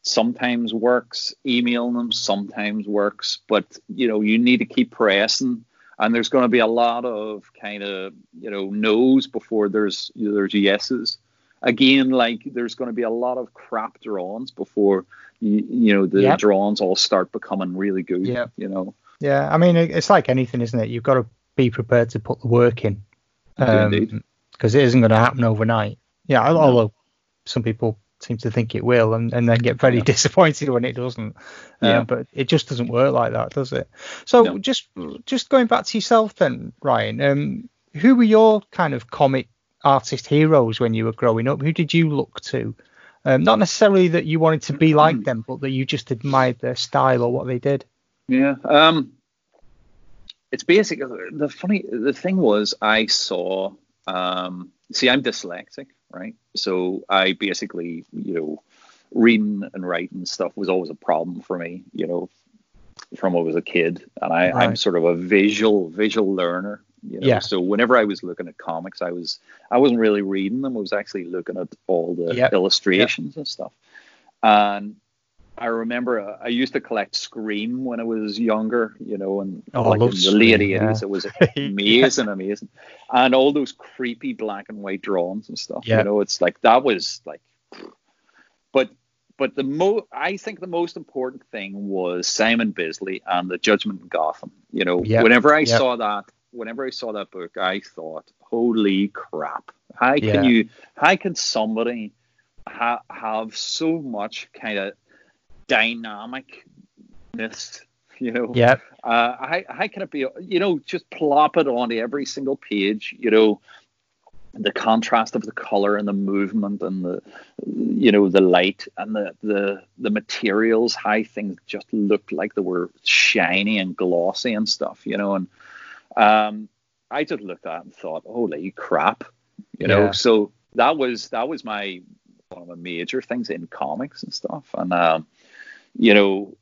sometimes works. Emailing them sometimes works. But, you know, you need to keep pressing and there's going to be a lot of kind of you know no's before there's there's yeses again like there's going to be a lot of crap drawings before you, you know the yep. drawings all start becoming really good yeah you know yeah i mean it's like anything isn't it you've got to be prepared to put the work in because um, it isn't going to happen overnight yeah no. although some people seem to think it will and, and then get very yeah. disappointed when it doesn't. Uh, yeah. but it just doesn't work like that, does it? So no. just just going back to yourself then, Ryan, um, who were your kind of comic artist heroes when you were growing up? Who did you look to? Um, not necessarily that you wanted to be like them, but that you just admired their style or what they did. Yeah. Um, it's basically the funny. The thing was, I saw. Um, see, I'm dyslexic, right? So I basically, you know, reading and writing stuff was always a problem for me, you know, from when I was a kid. And I, right. I'm sort of a visual visual learner. You know? Yeah. So whenever I was looking at comics, I was I wasn't really reading them. I was actually looking at all the yep. illustrations yep. and stuff. And I remember uh, I used to collect Scream when I was younger, you know, and oh, like in the late eighties, it was amazing, amazing, and all those creepy black and white drawings and stuff. Yeah. You know, it's like that was like, but but the mo I think the most important thing was Simon Bisley and the Judgment in Gotham. You know, yep. whenever I yep. saw that, whenever I saw that book, I thought, holy crap, how can yeah. you, how can somebody ha- have so much kind of dynamicness you know? Yeah uh how, how can it be you know just plop it onto every single page you know? The contrast of the color and the movement and the you know the light and the the the materials how things just looked like they were shiny and glossy and stuff you know? And um i just looked at it and thought holy crap you know so that was that was my one of the major things in comics and stuff and um you know,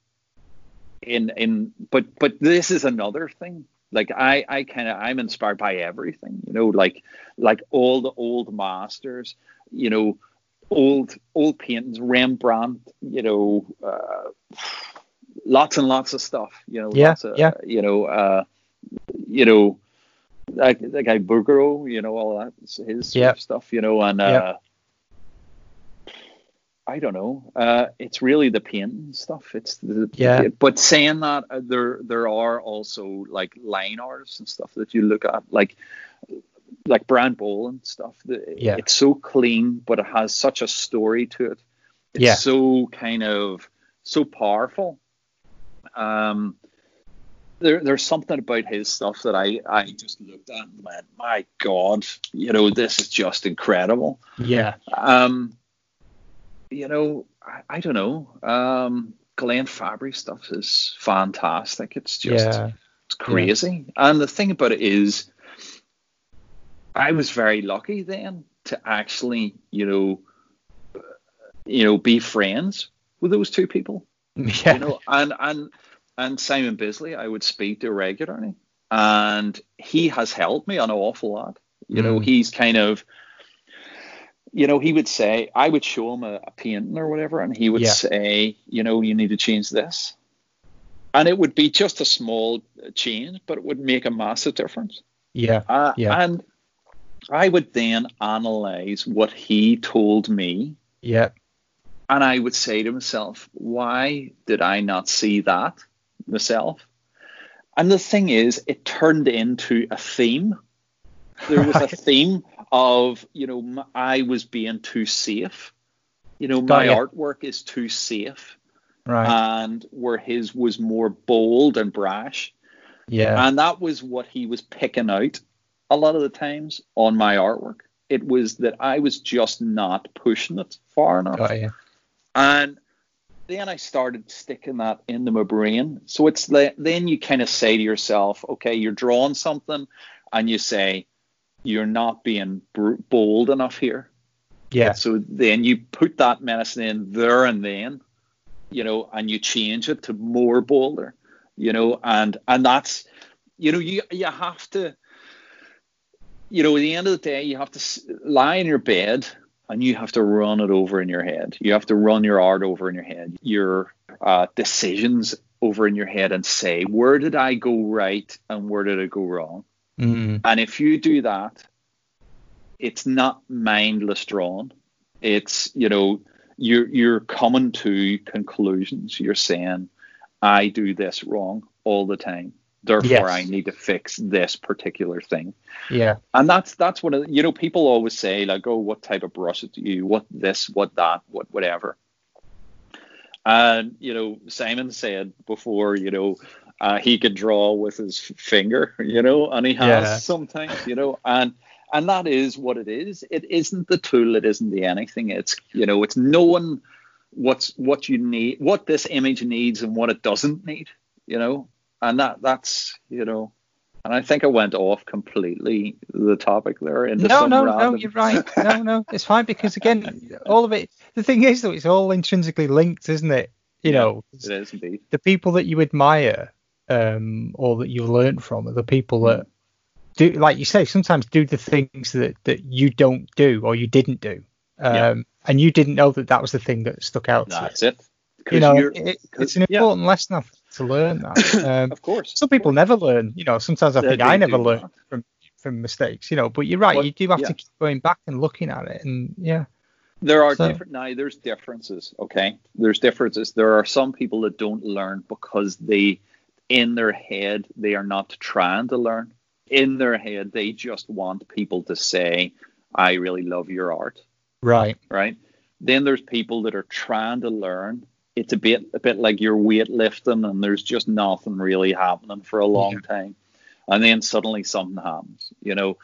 in in but but this is another thing. Like I I kind of I'm inspired by everything. You know, like like all the old masters. You know, old old paintings, Rembrandt. You know. Uh, lots and lots of stuff, you know. Yeah, of, yeah. You know, uh, you know, that, that guy Bouguereau, you know, all that his yep. stuff, you know, and uh, yep. I don't know. Uh, it's really the pain stuff. It's the yeah. But saying that, uh, there there are also like line arts and stuff that you look at, like like Brand Brian Bolland stuff. The, yeah. It's so clean, but it has such a story to it. It's yeah. so kind of so powerful. Um, there, there's something about his stuff that I, I just looked at and went, my God, you know, this is just incredible. Yeah. Um, you know, I, I don't know. Um, Glenn Fabry stuff is fantastic. It's just yeah. it's crazy. Yeah. And the thing about it is, I was very lucky then to actually, you know, you know, be friends with those two people. Yeah. You know, and and and Simon Bisley, I would speak to regularly, and he has helped me an awful lot. You mm. know, he's kind of you know, he would say, I would show him a, a painting or whatever, and he would yeah. say, you know, you need to change this. And it would be just a small change, but it would make a massive difference. Yeah. Uh, yeah. And I would then analyze what he told me. Yeah. And I would say to myself, why did I not see that myself? And the thing is, it turned into a theme. There was a theme of you know I was being too safe. You know, my artwork is too safe. Right. And where his was more bold and brash. Yeah. And that was what he was picking out a lot of the times on my artwork. It was that I was just not pushing it far enough. Got you. And then I started sticking that into my brain. So it's like, then you kind of say to yourself, okay, you're drawing something and you say, you're not being bold enough here. Yeah. So then you put that medicine in there and then, you know, and you change it to more bolder, you know, and and that's, you know, you you have to, you know, at the end of the day, you have to lie in your bed and you have to run it over in your head. You have to run your art over in your head, your uh, decisions over in your head, and say, where did I go right and where did I go wrong? Mm. And if you do that, it's not mindless drawn. It's you know you're you're coming to conclusions. You're saying, I do this wrong all the time. Therefore, Yes. I need to fix this particular thing. Yeah. And that's that's of you know people always say like, oh, what type of brush do you? What this? What that? What whatever. And you know, Simon said before, you know, uh, he could draw with his finger, you know, and he has Yeah. sometimes, you know, and and that is what it is. It isn't the tool. It isn't the anything. It's you know, it's knowing what's what you need, what this image needs, and what it doesn't need, you know, and that that's you know. And I think I went off completely the topic there. Into No, no, no, random- you're right. No, no, it's fine because again, all of it. The thing is, though, it's all intrinsically linked, isn't it? You Yeah, know, It is indeed. the people that you admire um, or that you learn from are the people that do, like you say, sometimes do the things that, that you don't do or you didn't do. Um, Yeah. And you didn't know that that was the thing that stuck out to That's it. You know, it, it's an yeah. important lesson I think, to learn that. Um, Of course. some people never learn. You know, sometimes I They- think I never learn from from mistakes. You know, but you're right. Well, you do have yeah. to keep going back and looking at it. And yeah, There are So- different now. There's differences. Okay, there's differences. There are some people that don't learn because they, in their head, they are not trying to learn. In their head, they just want people to say, "I really love your art." right. Right. Then there's people that are trying to learn. It's a bit a bit like you're weightlifting, and there's just nothing really happening for a long time, and then suddenly something happens. You know,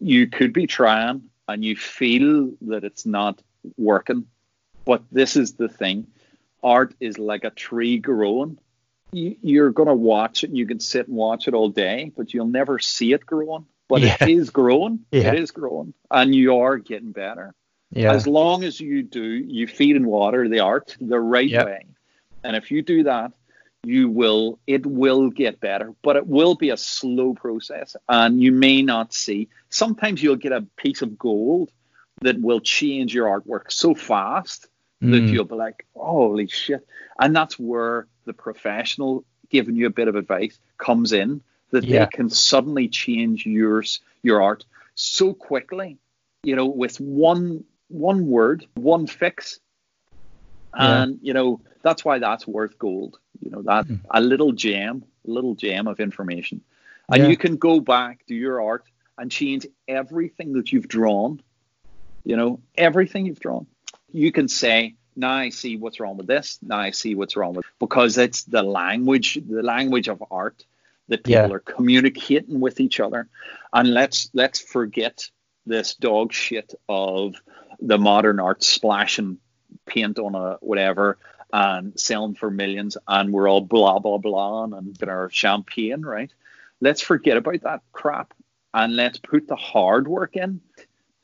you could be trying, and you feel that it's not working. But this is the thing art is like a tree growing. You, you're going to watch it, and you can sit and watch it all day, but you'll never see it growing. But Yeah. it is growing. Yeah. It is growing, and you are getting better. Yeah. As long as you do, you feed and water the art the right Yeah. way. And if you do that, you will, it will get better, but it will be a slow process and you may not see. Sometimes you'll get a piece of gold that will change your artwork so fast that Mm. you'll be like, holy shit. And that's where the professional giving you a bit of advice comes in that Yeah. they can suddenly change yours, your art so quickly, you know, with one one word, one fix. Yeah. And, you know, that's why that's worth gold. You know, that Mm. a little gem, a little gem of information. And Yeah. you can go back to your art and change everything that you've drawn. You know, everything you've drawn. You can say, now I see what's wrong with this. Now I see what's wrong with because it's the language, the language of art that people Yeah. are communicating with each other. And let's let's forget this dog shit of the modern art splashing paint on a whatever and selling for millions and we're all blah blah blah and get our champagne, right? Let's forget about that crap and let's put the hard work in.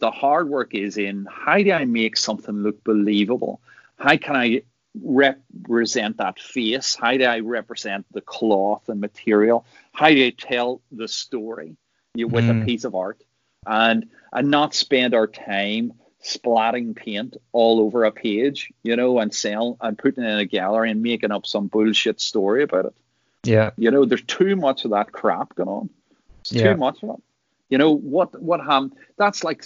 The hard work is in how do I make something look believable? How can I represent that face? How do I represent the cloth and material? How do I tell the story you, with a Mm. piece of art? And and not spend our time splatting paint all over a page, you know, and sell and putting it in a gallery and making up some bullshit story about it. Yeah. You know, there's too much of that crap going on. It's Yeah. too much of it. You know what? What ham? That's like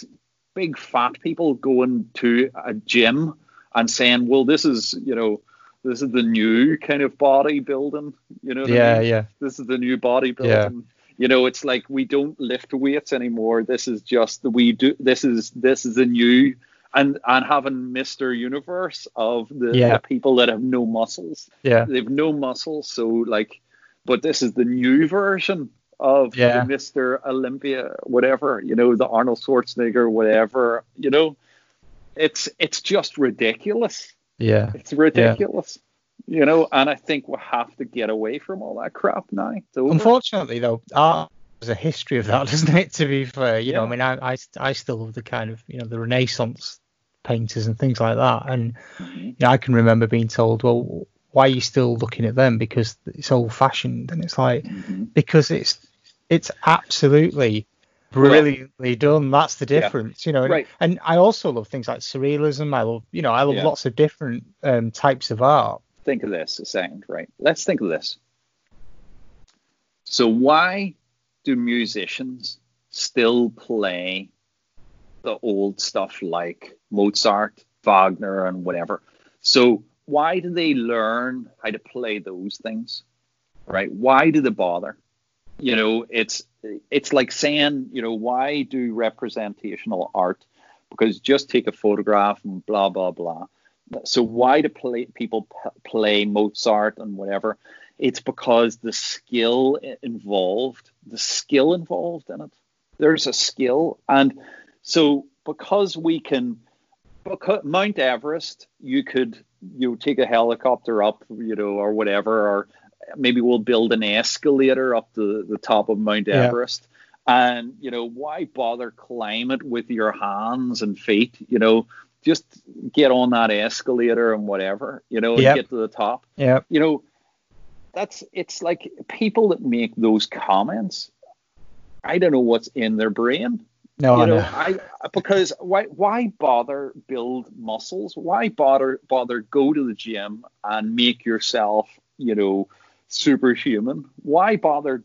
big fat people going to a gym and saying, "Well, this is you know, this is the new kind of bodybuilding." You know, what I Yeah. mean? Yeah. this is the new bodybuilding. You know, it's like we don't lift weights anymore. This is just the we do. This is this is the new and and having Mister Universe of the, Yeah. the people that have no muscles. Yeah. They've no muscles, so like, but this is the new version of Yeah. Mister Olympia, whatever. You know, the Arnold Schwarzenegger, whatever. You know, it's it's just ridiculous. Yeah. It's ridiculous. You know, and I think we have to get away from all that crap now. Unfortunately, though, art has a history of that, doesn't it? To be fair, you know, I mean, I, I, I still love the kind of, you know, the Renaissance painters and things like that. And Mhm. you know, I can remember being told, well, why are you still looking at them? Because it's old fashioned. And it's like, Mhm. because it's it's absolutely brilliantly done. That's the Yeah. difference, you know. And, Right. and I also love things like surrealism. I love, you know, I love Yeah. lots of different um, types of art. Think of this a second, right? Let's think of this. So why do musicians still play the old stuff like Mozart, Wagner, and whatever? So why do they learn how to play those things? Right? Why do they bother? You know, it's it's like saying, you know, why do representational art? Because just take a photograph and blah blah blah. So why do play, people p- play Mozart and whatever? It's because the skill involved, the skill involved in it. There's a skill, and so because we can, because Mount Everest, you could you know, take a helicopter up, you know, or whatever, or maybe we'll build an escalator up to the top of Mount Yeah. Everest. And you know, why bother climb it with your hands and feet? You know, just get on that escalator and whatever, you know, and get to the top. Yeah. You know, that's it's like people that make those comments. I don't know what's in their brain. No, you know. I because why why bother build muscles? Why bother bother go to the gym and make yourself, you know, superhuman? Why bother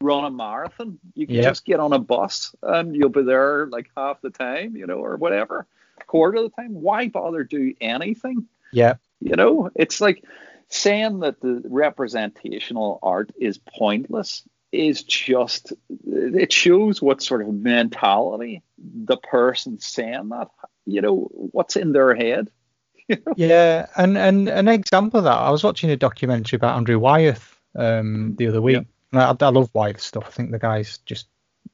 run a marathon? You can Yep. just get on a bus and you'll be there like half the time, you know, or whatever, quarter of the time. Why bother do anything? Yeah. You know, it's like saying that the representational art is pointless is just it shows what sort of mentality the person saying that you know what's in their head Yeah, and, and an example of that, I was watching a documentary about Andrew Wyeth um, the other week. And I, I love Wyeth stuff. I think the guy's just,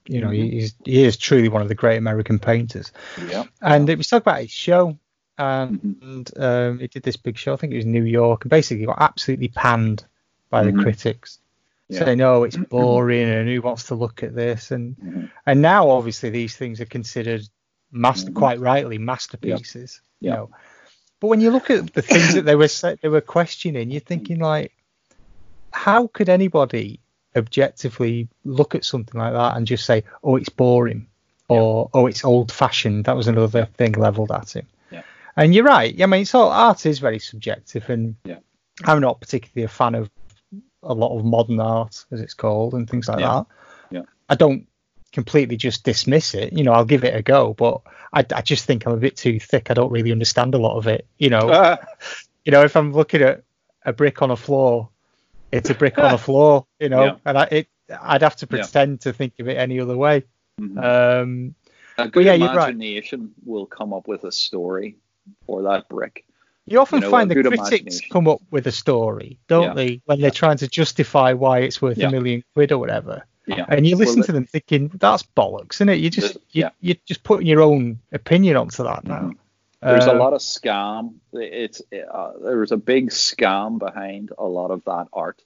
you know, Mhm. he's he is truly one of the great American painters. yeah And it was talking about his show, and Mm-hmm. um, he did this big show. I think it was New York, and basically got absolutely panned by Mhm. the critics, Yeah. saying, "Oh, it's boring, and who wants to look at this?" And Mhm. and now obviously these things are considered master, Mhm. quite rightly masterpieces. You Yeah. know, but when you look at the things that they were they were questioning, you're thinking like, how could anybody objectively look at something like that and just say, "Oh, it's boring," or "Oh, it's old-fashioned"? That was another thing leveled at him. Yeah. And you're right. I mean, it's all art is very subjective, and Yeah. I'm not particularly a fan of a lot of modern art, as it's called, and things like that. Yeah. I don't completely just dismiss it. You know, I'll give it a go, but I, I just think I'm a bit too thick. I don't really understand a lot of it. You know, you know, if I'm looking at a brick on a floor, it's a brick on a floor. You know, Yeah. and I, it, I'd have to Yeah. pretend to think of it any other way. mhm. Um, a good yeah, you're right. imagination will come up with a story for that brick you often You know, find the critics come up with a story, don't Yeah. they, when they're trying to justify why it's worth Yeah. a million quid or whatever. yeah And you listen Well, to them thinking that's bollocks, isn't it? You just The- you, yeah. you're just putting your own opinion onto that now. Mhm. There's a Uh, lot of scam. It's uh, there's a big scam behind a lot of that art,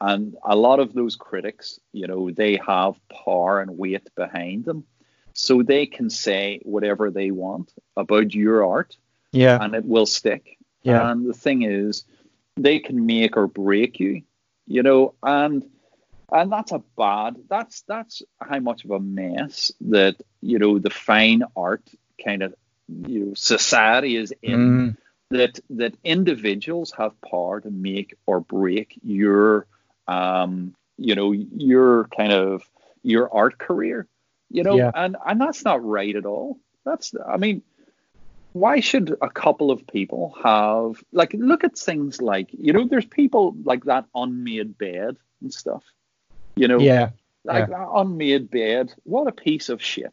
and a lot of those critics, you know, they have power and weight behind them, so they can say whatever they want about your art, Yeah, and it will stick. Yeah. And the thing is, they can make or break you, you know, and and that's a bad. That's that's how much of a mess that you know the fine art kind of you know society is in. Mm, That that individuals have power to make or break your um you know your kind of your art career, you know, Yeah. and and that's not right at all. That's I mean why should a couple of people have like look at things like you know there's people like that unmade bed and stuff you know yeah, like that unmade bed what a piece of shit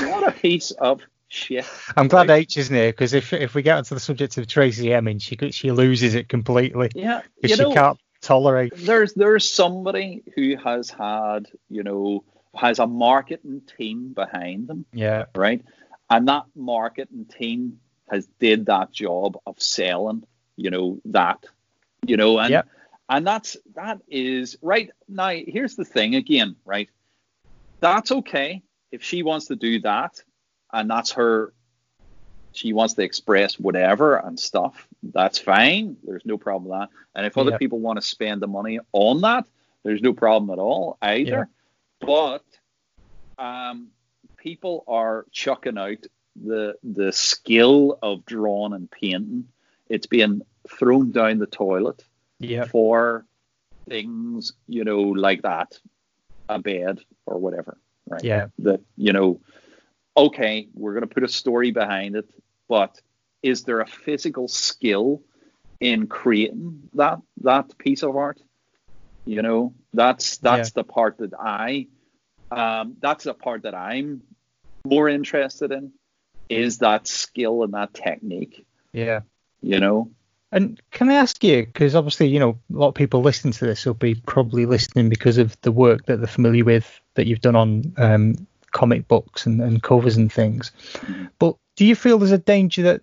what a piece of shit I'm glad Like, H isn't here because if if we get onto the subject of Tracey Emin, she she loses it completely yeah because she know can't tolerate. there's there's somebody who has had you know has a marketing team behind them Yeah, right? And that marketing team has did that job of selling, you know, that, you know, and Yep. and that's that is right now. Here's the thing again, right? That's okay if she wants to do that, and that's her she wants to express whatever and stuff, that's fine. There's no problem with that. And if other Yeah. people want to spend the money on that, there's no problem at all either. But um, people are chucking out the the skill of drawing and painting. It's being thrown down the toilet Yeah. for things, you know, like that, a bed or whatever, right? Yeah. That, you know, okay, we're going to put a story behind it, but is there a physical skill in creating that that piece of art? You know, that's that's the part that I um, that's the part that I'm more interested in is that skill and that technique. Yeah. You know, And can I ask you, because obviously, you know, a lot of people listening to this will be probably listening because of the work that they're familiar with that you've done on um, comic books and, and covers and things. But do you feel there's a danger that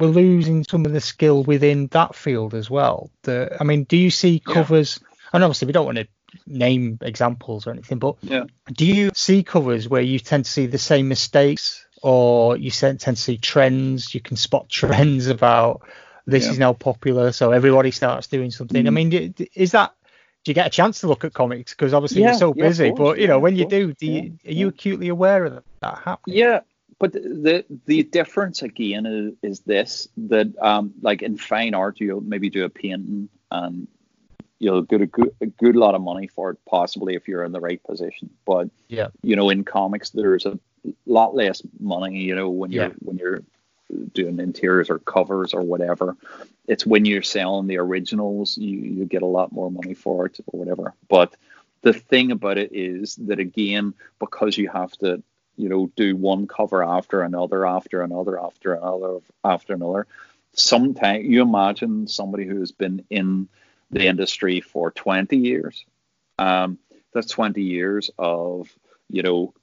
we're losing some of the skill within that field as well? The, I mean, do you see Yeah. covers, and obviously we don't want to name examples or anything, but yeah. do you see covers where you tend to see the same mistakes or you tend to see trends? You can spot trends about this Yeah. is now popular, so everybody starts doing something. I Mhm. mean, is that do you get a chance to look at comics because obviously Yeah, you're so yeah, busy? course, but you know, yeah, when you do, do you yeah, are you yeah. acutely aware of that happening? Yeah, but the the difference again is, is this that um like in fine art you'll maybe do a painting and you'll get a good a good lot of money for it possibly if you're in the right position. But Yeah. you know in comics there's a lot less money. You know when you're Yeah. when you're doing interiors or covers or whatever. It's when you're selling the originals you you get a lot more money for it or whatever. But the thing about it is that again because you have to you know do one cover after another after another after another after another sometimes you imagine somebody who has been in the industry for 20 years um that's 20 years of you know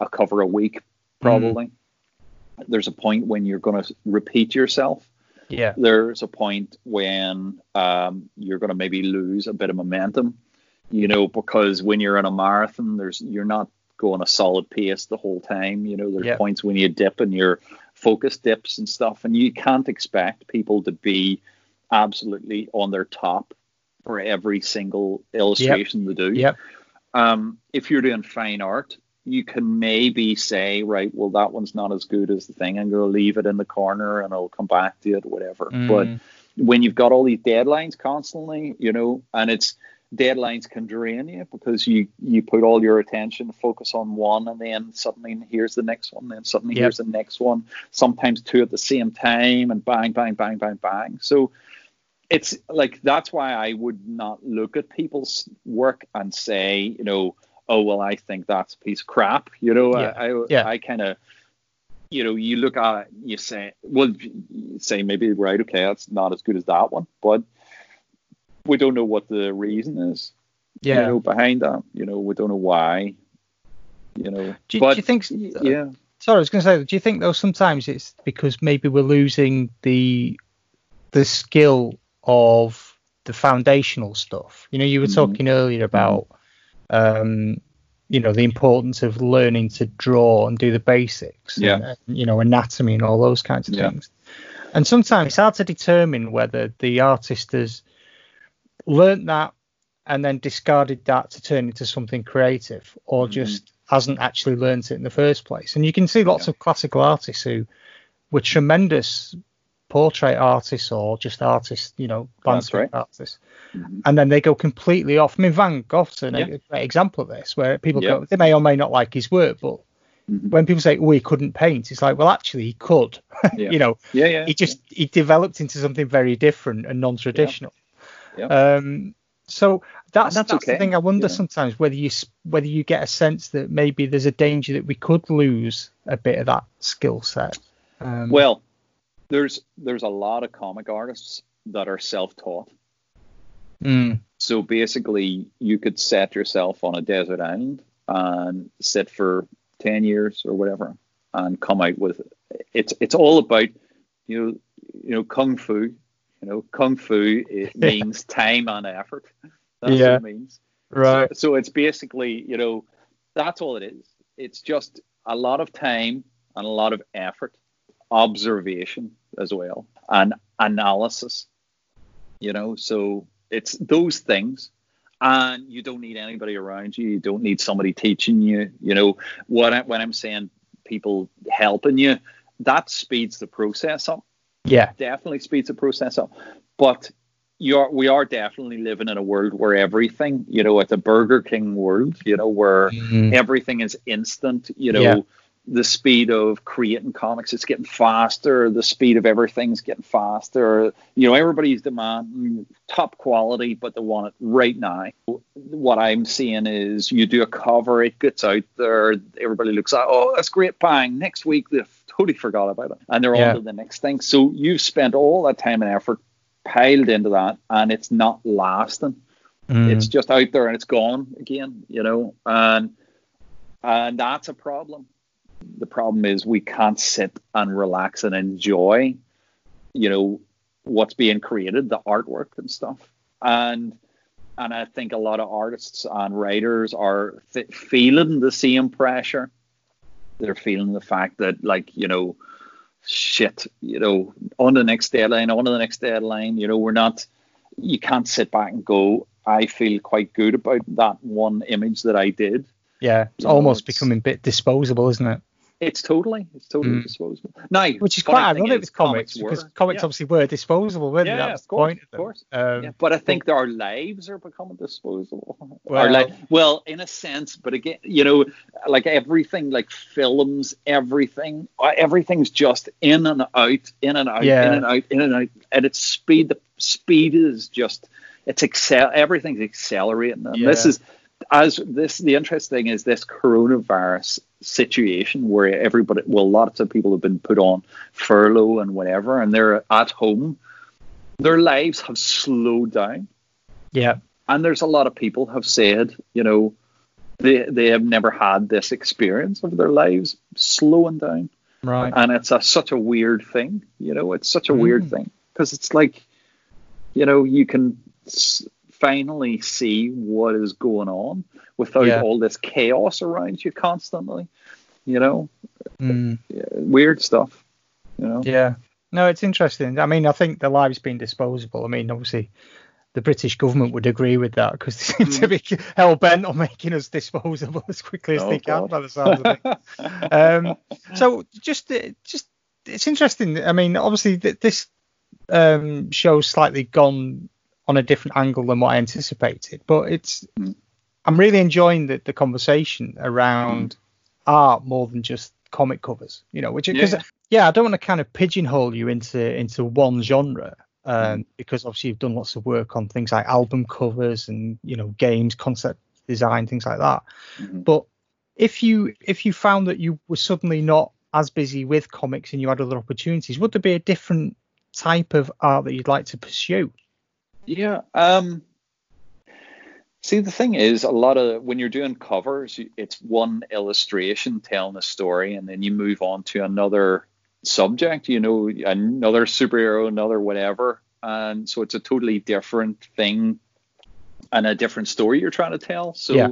a cover a week probably there's a point when you're going to repeat yourself Yeah, there's a point when um, you're going to maybe lose a bit of momentum, you know, because when you're in a marathon, there's you're not going a solid pace the whole time. You know, there's Yeah. points when you dip and your focus dips and stuff, and you can't expect people to be absolutely on their top for every single illustration they do. Yep. Um, if you're doing fine art, you can maybe say, right, well, that one's not as good as the thing. I'm going to leave it in the corner and I'll come back to it, whatever. Mm. But when you've got all these deadlines constantly, you know, and it's deadlines can drain you because you you put all your attention, focus on one, and then suddenly here's the next one, then suddenly Yep. here's the next one. Sometimes two at the same time, and bang, bang, bang, bang, bang. So it's like that's why I would not look at people's work and say, you know, oh well, I think that's a piece of crap. You know, Yeah. I I, Yeah. I kind of, you know, you look at it, you say, well, you say maybe right, okay, that's not as good as that one, but we don't know what the reason is. yeah. You know, behind that, you know, we don't know why. You know, Do, you- but do you think? yeah, Sorry, I was going to say. Do you think though sometimes it's because maybe we're losing the the skill of the foundational stuff? You know, you were Mhm. talking earlier about um, you know the importance of learning to draw and do the basics. Yeah. And, you know, anatomy and all those kinds of Yeah. things. And sometimes it's hard to determine whether the artist has learnt that and then discarded that to turn into something creative or Mhm. just hasn't actually learnt it in the first place. And you can see lots Yeah. of classical artists who were tremendous portrait artists or just artists, you know, That's landscape right. artists. Mhm. And then they go completely off. I mean, Van Gogh's an, Yeah. great example of this, where people Yeah. go, they may or may not like his work, but Mhm. when people say, "Oh, he couldn't paint," it's like, well, actually, he could. Yeah. you know, yeah, yeah. he just he developed into something very different and non-traditional. Yeah. Um, so that's And that's that's, the thing. I wonder you sometimes whether you whether you get a sense that maybe there's a danger that we could lose a bit of that skill set. Um, Well, there's there's a lot of comic artists that are self-taught. mm, So basically, you could set yourself on a desert island and sit for ten years or whatever, and come out with it's it's all about you know you know kung fu. You know, kung fu it means time and effort. That's Yeah. what it means. right. So it's basically, you know, that's all it is. It's just a lot of time and a lot of effort observation as well and analysis. You know, so it's those things and you don't need anybody around you. You don't need somebody teaching you. You know, what I, when I'm saying people helping you, that speeds the process up. Yeah, definitely speeds the process up. But you're we are definitely living in a world where everything, you know, at the Burger King world, you know, where mm-hmm. everything is instant. You know. Yeah the speed of creating comics it's getting faster the speed of everything's getting faster. You know everybody's demanding top quality but they want it right now. What i'm seeing is you do a cover it gets out there everybody looks at oh that's great bang next week they've totally forgot about it and they're yeah. on to the next thing. So you've spent all that time and effort piled into that and it's not lasting. Mm. it's just out there and it's gone again you know and and that's a problem the problem is we can't sit and relax and enjoy, you know, what's being created, the artwork and stuff. And and I think a lot of artists and writers are f- feeling the same pressure. They're feeling the fact that, like, you know, shit, you know, on the next deadline, on the next deadline. You know, we're not. You can't sit back and go. I feel quite good about that one image that I did. Yeah, it's you almost know, it's, becoming a bit disposable, isn't it? It's totally, it's totally mm. disposable. Now, which is quite ironic with comics, comics because comics yeah. obviously were disposable, weren't yeah, they? Was of course, the point of, course. Um, yeah. But I think our lives are becoming disposable. Well, li- well, in a sense, but again, you know, like everything, like films, everything, uh, everything's just in and out, in and out, yeah. in and out, in and out, and it's speed. The speed is just, it's excel. Everything's accelerating, and this is as this the interesting is this coronavirus situation where everybody well lots of people have been put on furlough and whatever and they're at home. Their lives have slowed down. Yeah. And there's a lot of people have said you know they they have never had this experience of their lives slowing down. Right. And it's a, such a weird thing you know it's such a mm. weird thing because it's like you know you can finally see what is going on without yeah. all this chaos around you constantly. You know, mm. weird stuff. You know. Yeah. No, it's interesting. I mean, I think the lives being disposable. I mean, obviously, the British government would agree with that because they seem mm. to be hell bent on making us disposable as quickly as oh, they can, God. by the sounds of it. um, so, just, uh, just, it's interesting. I mean, obviously, this um, show's slightly gone on a different angle than what I anticipated. But it's I'm really enjoying the, the conversation around mm. art more than just comic covers. You know, which because yeah. yeah. I don't want to kind of pigeonhole you into into one genre. Um, mm. because obviously you've done lots of work on things like album covers and you know games concept design things like that mm-hmm. but if you if you found that you were suddenly not as busy with comics and you had other opportunities would there be a different type of art that you'd like to pursue yeah. Um, see, the thing is, a lot of when you're doing covers, it's one illustration telling a story, and then you move on to another subject. You know, another superhero, another whatever, and so it's a totally different thing and a different story you're trying to tell. So. Yeah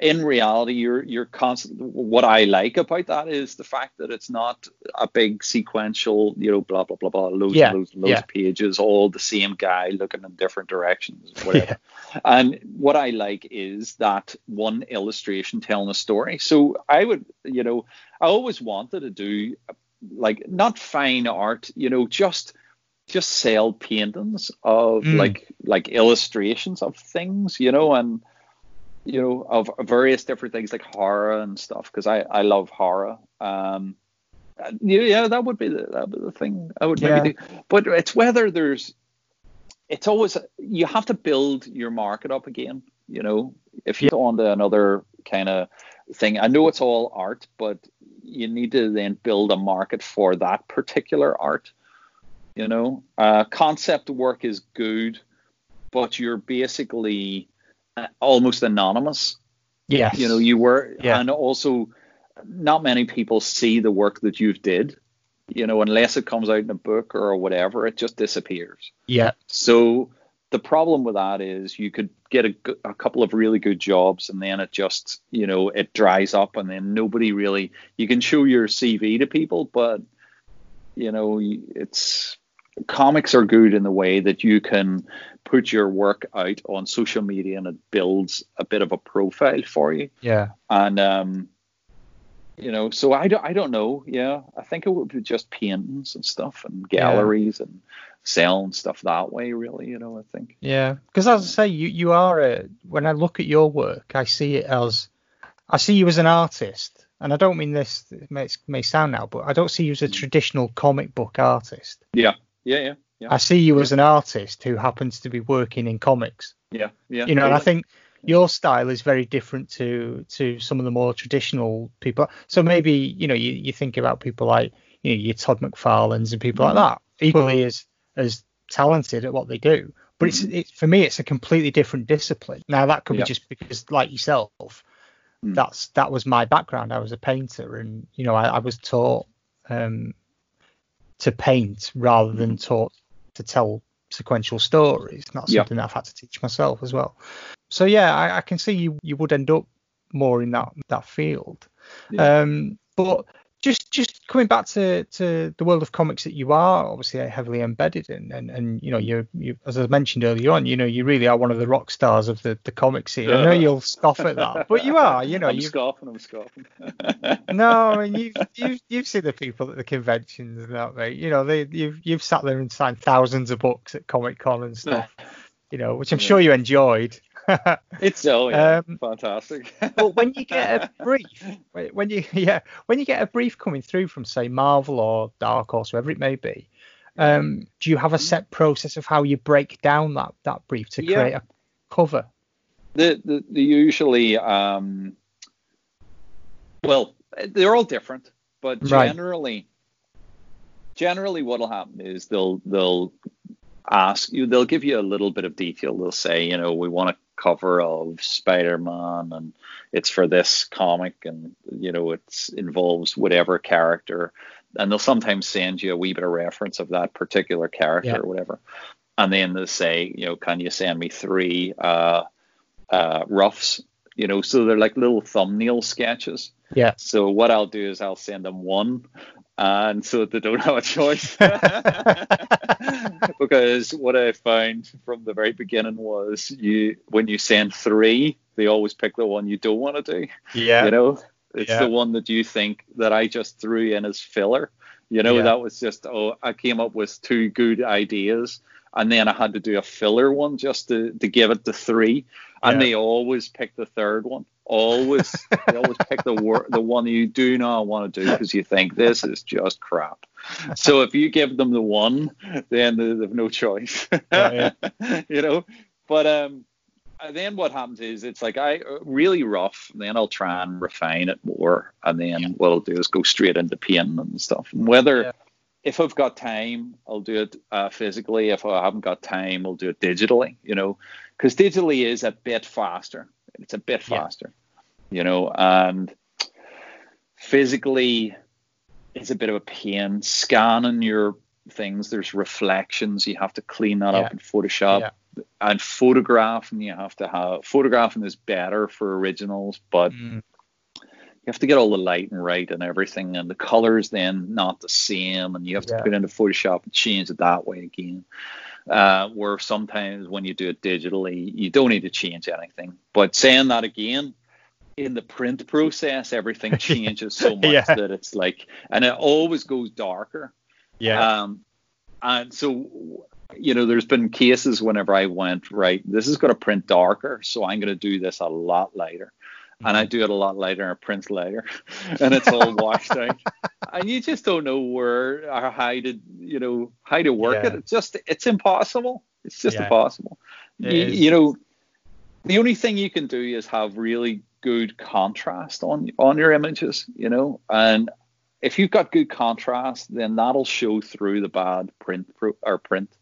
in reality, you're you're constant. What I like about that is the fact that it's not a big sequential, you know, blah blah blah blah, loads yeah. loads loads yeah. pages, all the same guy looking in different directions, whatever. yeah. And what I like is that one illustration telling a story. So I would, you know, I always wanted to do like not fine art, you know, just just sell paintings of mm. like like illustrations of things, you know, and you know, of various different things like horror and stuff because I, I love horror. Um, yeah, that would be the, that would be the thing I would maybe do. But it's whether there's, it's always you have to build your market up again. You know, if you yeah. on to another kind of thing, I know it's all art, but you need to then build a market for that particular art. You know, uh, concept work is good, but you're basically almost anonymous. Yeah. You know, you were, yeah. and also not many people see the work that you've did. You know, unless it comes out in a book or whatever, it just disappears. Yeah. So the problem with that is you could get a, a couple of really good jobs and then it just, you know, it dries up and then nobody really, you can show your CV to people, but you know, it's comics are good in the way that you can put your work out on social media and it builds a bit of a profile for you. Yeah. And um, you know, so I don't I don't know. Yeah, I think it would be just paintings and stuff and galleries yeah. and selling stuff that way. Really, you know, I think. Yeah, because as I say, you you are a, when I look at your work, I see it as I see you as an artist, and I don't mean this may, may sound now, but I don't see you as a traditional comic book artist. Yeah, yeah, yeah. yeah. I see you as an artist who happens to be working in comics. Yeah, yeah. You know, totally. and I think your style is very different to to some of the more traditional people. So maybe you know you, you think about people like you know your Todd McFarlane's and people mm-hmm. like that, equally as as talented at what they do. But it's, mm-hmm. it's for me, it's a completely different discipline. Now that could be just because, like yourself, mm. that's that was my background. I was a painter, and you know I, I was taught um, to paint rather than mm-hmm. taught to tell sequential stories. That's something that I've had to teach myself as well so yeah, I, I, can see you you would end up more in that that field. Yeah. Um, but just just coming back to, to the world of comics that you are obviously uh, heavily embedded in, and, and you know you you as I mentioned earlier on, you know you really are one of the rock stars of the, the comic scene. I know you'll scoff at that, but you are. You know, I'm you scoffing. I'm scoffing. no, I mean you you you've seen the people at the conventions and that, mate. You know they you've you've sat there and signed thousands of books at Comic Con and stuff. You know, which I'm sure you enjoyed. it's so yeah, um, fantastic. but when you get a brief, when you yeah, when you get a brief coming through from say Marvel or Dark Horse, whoever it may be, um, do you have a set process of how you break down that that brief to create yeah. a cover? The, the, the usually um, well, they're all different, but generally. Right. Generally, what'll happen is they'll they'll ask you they'll give you a little bit of detail they'll say you know we want a cover of spider-man and it's for this comic and you know it involves whatever character. And they'll sometimes send you a wee bit of reference of that particular character yeah. or whatever. And then they say you know can you send me three uh, uh, roughs? You know so they're like little thumbnail sketches. Yeah. So what i'll do is i'll send them one Uh, and so they don't have a choice. because what I found from the very beginning was you when you send three, they always pick the one you don't want to do. Yeah. You know, it's yeah. the one that you think that I just threw in as filler. You know, yeah. that was just oh, I came up with two good ideas and then I had to do a filler one just to, to give it the three. And yeah. they always pick the third one. Always, they always pick the wor- the one you do not want to do because you think this is just crap. So if you give them the one, then they have no choice. yeah. you know, but um, then what happens is it's like I really rough. Then I'll try and refine it more, and then yeah. what I'll do is go straight into painting and stuff. And whether if I've got time, I'll do it uh, physically. If I haven't got time, I'll do it digitally. You know, because digitally is a bit faster. It's a bit faster. You know, and physically it's a bit of a pain scanning your things. There's reflections. You have to clean that yeah. up in Photoshop. Yeah. And photographing, you have to have photographing is better for originals, but mm. you have to get all the lighting right and everything, and the colors then not the same, and you have to yeah. put into Photoshop and change it that way again. Uh, where sometimes when you do it digitally, you don't need to change anything. But saying that again, in the print process, everything changes so much yeah. that it's like, and it always goes darker. Yeah. Um, and so, you know, there's been cases whenever I went, right, this is going to print darker, so I'm going to do this a lot lighter and I do it a lot lighter and it prints later and it's all washed out. And you just don't know where or how to you know how to work yeah. it. It's just it's impossible. It's just yeah. impossible. It you, you, know, the only thing you can do is have really good contrast on on your images, you know, and if you've got good contrast, then that'll show through the bad print or print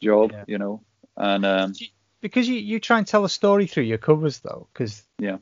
job, yeah. you know. And um, because you, you try and tell a story through your covers though, because yeah,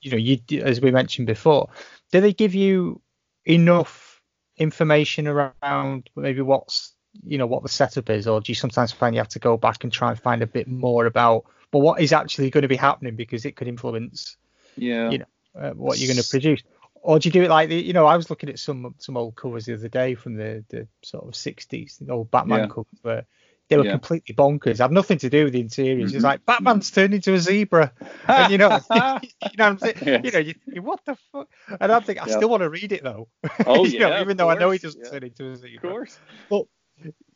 you know, you as we mentioned before, do they give you enough information around maybe what's you know what the setup is, or do you sometimes find you have to go back and try and find a bit more about well what is actually going to be happening because it could influence yeah you know uh, what you're going to produce, or do you do it like the? You know, I was looking at some some old covers the other day from the the sort of 60s, the old Batman Yeah. covers where they were Yeah. completely bonkers. Have nothing to do with the interiors. It's Mhm. like Batman's turned into a zebra, and you know, you know, what I'm saying, Yes. you know, you, you, what the fuck? And I think I Yeah. still want to read it though. Oh You know, even though I know he course, doesn't yeah, turn into a zebra. Of course.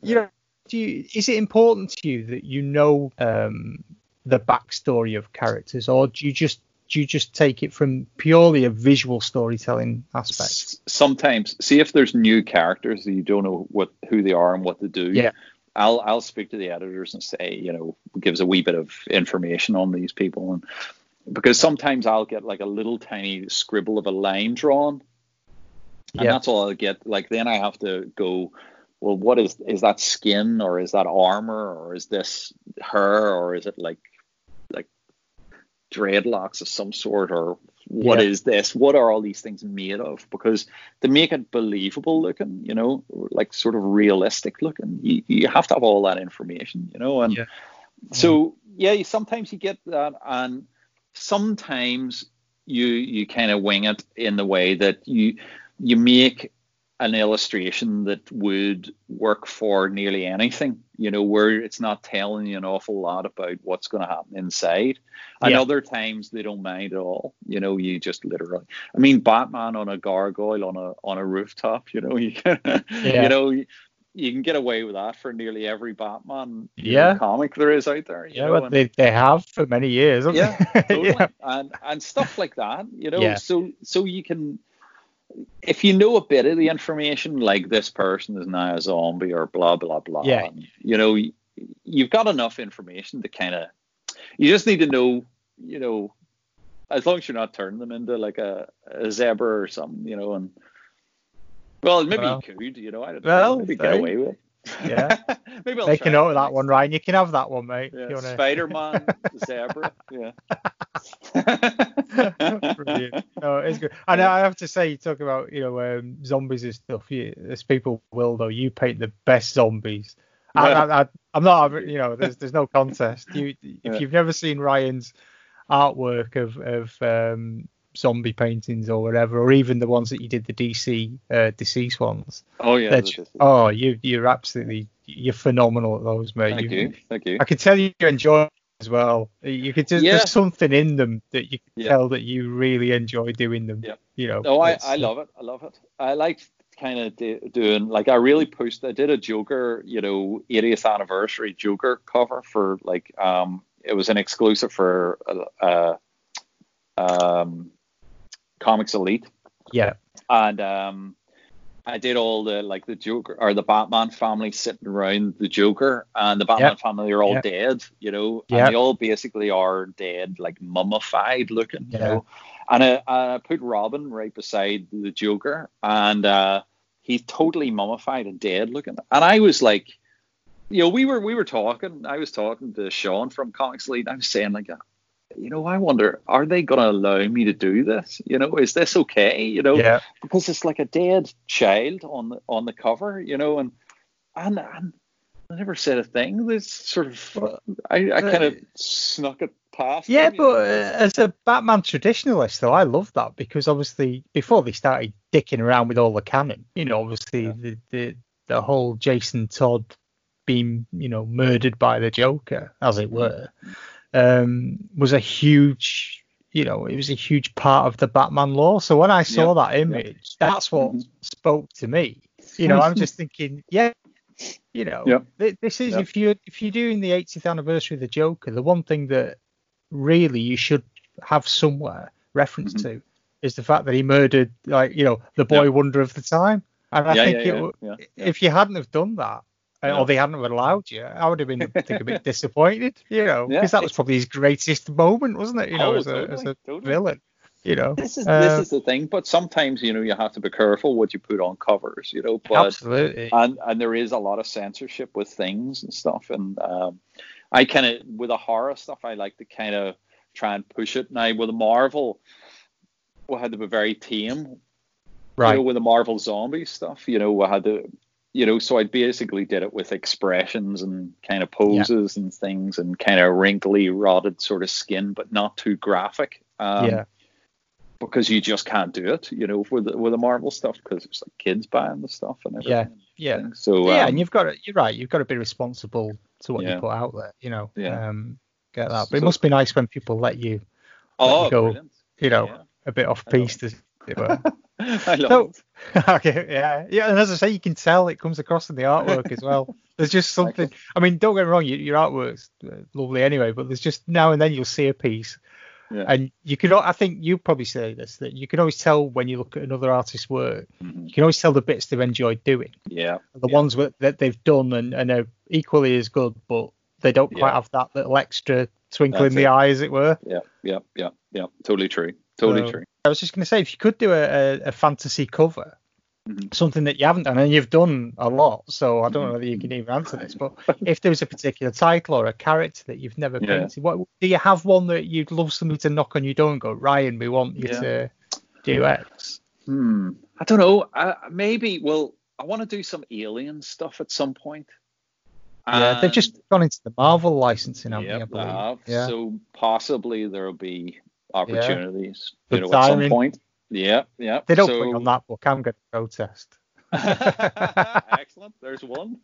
you know, do you, is it important to you that you know um, the backstory of characters, or do you just do you just take it from purely a visual storytelling aspect? Sometimes, see if there's new characters that you don't know what who they are and what they do. Yeah. I'll I'll speak to the editors and say, you know, gives a wee bit of information on these people, and because sometimes I'll get like a little tiny scribble of a line drawn, and Yeah. that's all I'll get. Like then I have to go, well, what is is that skin or is that armor or is this her or is it like dreadlocks of some sort or what Yeah. is this? What are all these things made of? Because to make it believable looking, you know, like sort of realistic looking, you, you have to have all that information, you know, and Yeah. so mm-hmm. yeah, sometimes you get that, and sometimes you you kind of wing it in the way that you you make an illustration that would work for nearly anything, you know, where it's not telling you an awful lot about what's going to happen inside. And Yeah. other times they don't mind at all. You know, you just literally. I mean, Batman on a gargoyle on a on a rooftop. You know, you can, Yeah. you know, you, you can get away with that for nearly every Batman Yeah. know, comic there is out there. You Yeah, know, well, and- they, they have for many years, yeah, totally. yeah. and and stuff like that. You know, Yeah. so so you can. If you know a bit of the information, like this person is now a zombie or blah blah blah, Yeah. and, you know, you, you've got enough information to kind of. You just need to know, you know, as long as you're not turning them into like a, a zebra or something, you know, and well, maybe Well. you could, you know, I don't Well, know, maybe get away with. It. Yeah. maybe I'll Make try a note of that one, Ryan. You can have that one, mate. yeah, wanna- Spider-Man zebra. Yeah. Brilliant. No, it's good. And I have to say, you talk about you know um, zombies and stuff. You, as people will though, you paint the best zombies. I, Well- I, I, I'm not, you know, there's there's no contest. You, if Yeah. you've never seen Ryan's artwork of of um, zombie paintings or whatever, or even the ones that you did the DC uh, deceased ones, Oh yeah. they're that's just- oh, you you're absolutely you're phenomenal at those, mate. thank you. Thank you. I can tell you enjoy as well. You could just Yeah. there's something in them that you can Yeah. tell that you really enjoy doing them. Yeah. You know. No, I, I love it. I love it. I like kind of do, doing like I really pushed. I did a Joker, you know, 80th anniversary Joker cover for like um it was an exclusive for uh, uh um Comics Elite. Yeah. and um, I did all the like the Joker or the Batman family sitting around the Joker, and the Batman Yep. family are all Yep. dead, you know, Yep. and they all basically are dead, like mummified looking, you know. And I, I put Robin right beside the Joker, and uh, he's totally mummified and dead looking, and I was like. You know, we were we were talking. I was talking to Sean from Comics Elite. I was saying like, you know, I wonder, are they going to allow me to do this? You know, is this okay? You know, Yeah. because it's like a dead child on the on the cover, you know, and and, and I never said a thing. This sort of I, I kind of snuck it past. Yeah, them, you know. but uh, as a Batman traditionalist, though, I love that because obviously before they started dicking around with all the canon, you know, obviously Yeah. the, the the whole Jason Todd being, you know, murdered by the Joker, as it were, um, was a huge, you know, it was a huge part of the Batman lore. So when I saw that image, that's what Mhm. spoke to me. You know, I'm just thinking, yeah, you know, Yeah. thi- this is if you if you're doing the 80th anniversary of the Joker, the one thing that really you should have somewhere reference Mhm. to is the fact that he murdered, like you know, the boy wonder of the time. And I yeah, think yeah, it, yeah, if you hadn't have done that, Yeah. or they hadn't have allowed you, I would have been think a bit disappointed, you know, Yeah. because that was probably his greatest moment, wasn't it? You know, Oh, as a as a totally. villain, you know. This is Uh, this is the thing, but sometimes you know you have to be careful what you put on covers, you know. But absolutely. and and there is a lot of censorship with things and stuff and um, i kind of with the horror stuff i like to kind of try and push it now with the marvel we had to be very tame right. you know with the marvel zombie stuff you know we had to you know so i basically did it with expressions and kind of poses and things and kind of wrinkly rotted sort of skin but not too graphic um, yeah. because you just can't do it, you know, with the, with the Marvel stuff because it's like kids buying the stuff and everything. Yeah, yeah. So yeah, um, and you've got to, you're right. You've got to be responsible to what Yeah. you put out there. You know, Yeah. um, get that. But it must be nice when people let you, oh, you go, brilliant. you know, Yeah. a bit off piece. As it were. I love So- it. okay, yeah, yeah, and as I say, you can tell it comes across in the artwork as well. There's just something. I mean, don't get me wrong, your, your artwork's uh, lovely anyway, but there's just now and then you'll see a piece, Yeah. and you can. I think you probably say this that you can always tell when you look at another artist's work. Mhm. You can always tell the bits they've enjoyed doing, Yeah. the Yeah. ones that, that they've done and, and are equally as good, but they don't quite Yeah. have that little extra twinkle That's in the it. eye, as it were. Yeah. Yeah. Yeah. Yeah. Totally true. Totally So- true. I was just going to say, if you could do a, a, fantasy cover, Mhm. something that you haven't done, and you've done a lot, so I don't know whether you can even answer this, but if there was a particular title or a character that you've never Yeah. painted, what do you have one that you'd love somebody to knock on your door and go, Ryan, we want you Yeah. to do X? Hmm. I don't know. I, maybe. Well, I want to do some alien stuff at some point. Yeah, they've just gone into the Marvel licensing, haven't they, I Yep, believe? they have. Yeah. So possibly there'll be opportunities, Good you know, at some point. Yeah, yeah. they don't so, put you on that book, I'm going to protest. Excellent. There's one.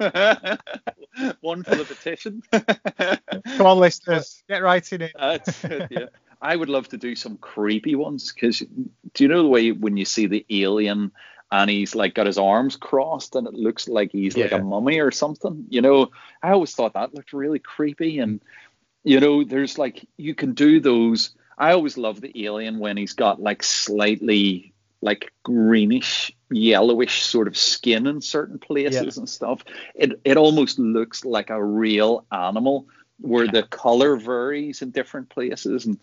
one for the petition. Come on, listeners, get it. That's it, yeah. I would love to do some creepy ones because do you know the way when you see the alien and he's like got his arms crossed and it looks like he's like a mummy or something? You know, I always thought that looked really creepy. And you know, there's like you can do those. I always love the alien when he's got like slightly like greenish yellowish sort of skin in certain places and stuff. It it almost looks like a real animal where the color varies in different places. And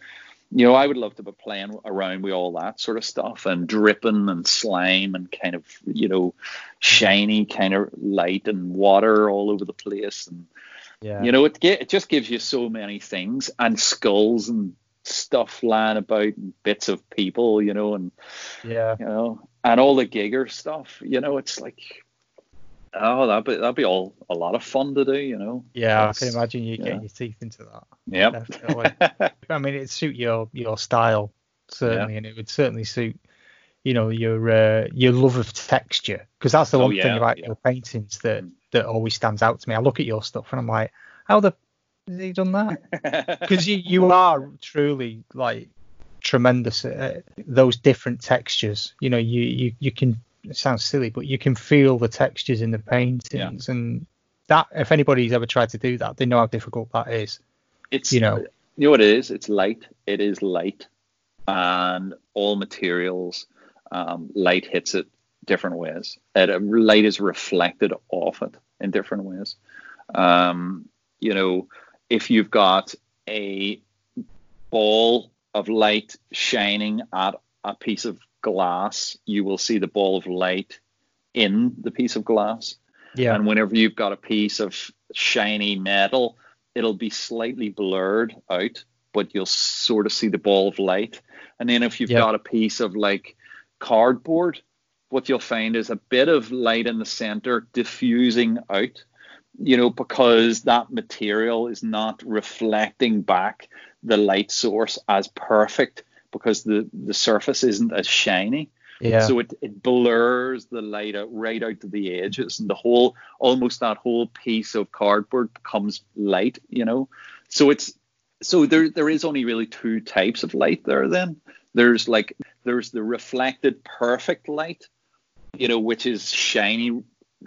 you know i would love to be playing around with all that sort of stuff and dripping and slime and kind of you know shiny kind of light and water all over the place. And Yeah. you know it, it just gives you so many things and skulls and stuff lying about and bits of people you know and yeah. you know, and all the Giger stuff. You know, it's like, oh, that'd be that'd be all a lot of fun to do. You know. Yeah, I can imagine you yeah. getting your teeth into that. Definitely. I mean, it'd suit your your style certainly, and it would certainly suit, you know, your uh, your love of texture because that's the Oh, one yeah, thing about yeah. your paintings that Mm. that always stands out to me. I look at your stuff and I'm like, how the has he done that? Because you you are truly like tremendous at those different textures. You know, you you you can. It sounds silly, but you can feel the textures in the paintings, and that if anybody's ever tried to do that, they know how difficult that is. it's You know. you know what it is. It's light. It is light, and all materials, um, light hits it different ways. It, uh, light is reflected off it in different ways. Um, you know, if you've got a ball of light shining at a piece of glass, you will see the ball of light in the piece of glass. Yeah. And whenever you've got a piece of shiny metal, it'll be slightly blurred out, but you'll sort of see the ball of light. And then if you've Yeah. got a piece of like cardboard, what you'll find is a bit of light in the center diffusing out, you know, because that material is not reflecting back the light source as perfect because the, the surface isn't as shiny. Yeah. So it, it blurs the light out right out to the edges, and the whole almost that whole piece of cardboard becomes light, you know. So it's so there there is only really two types of light there. Then there's like there's the reflected perfect light, you know, which is shiny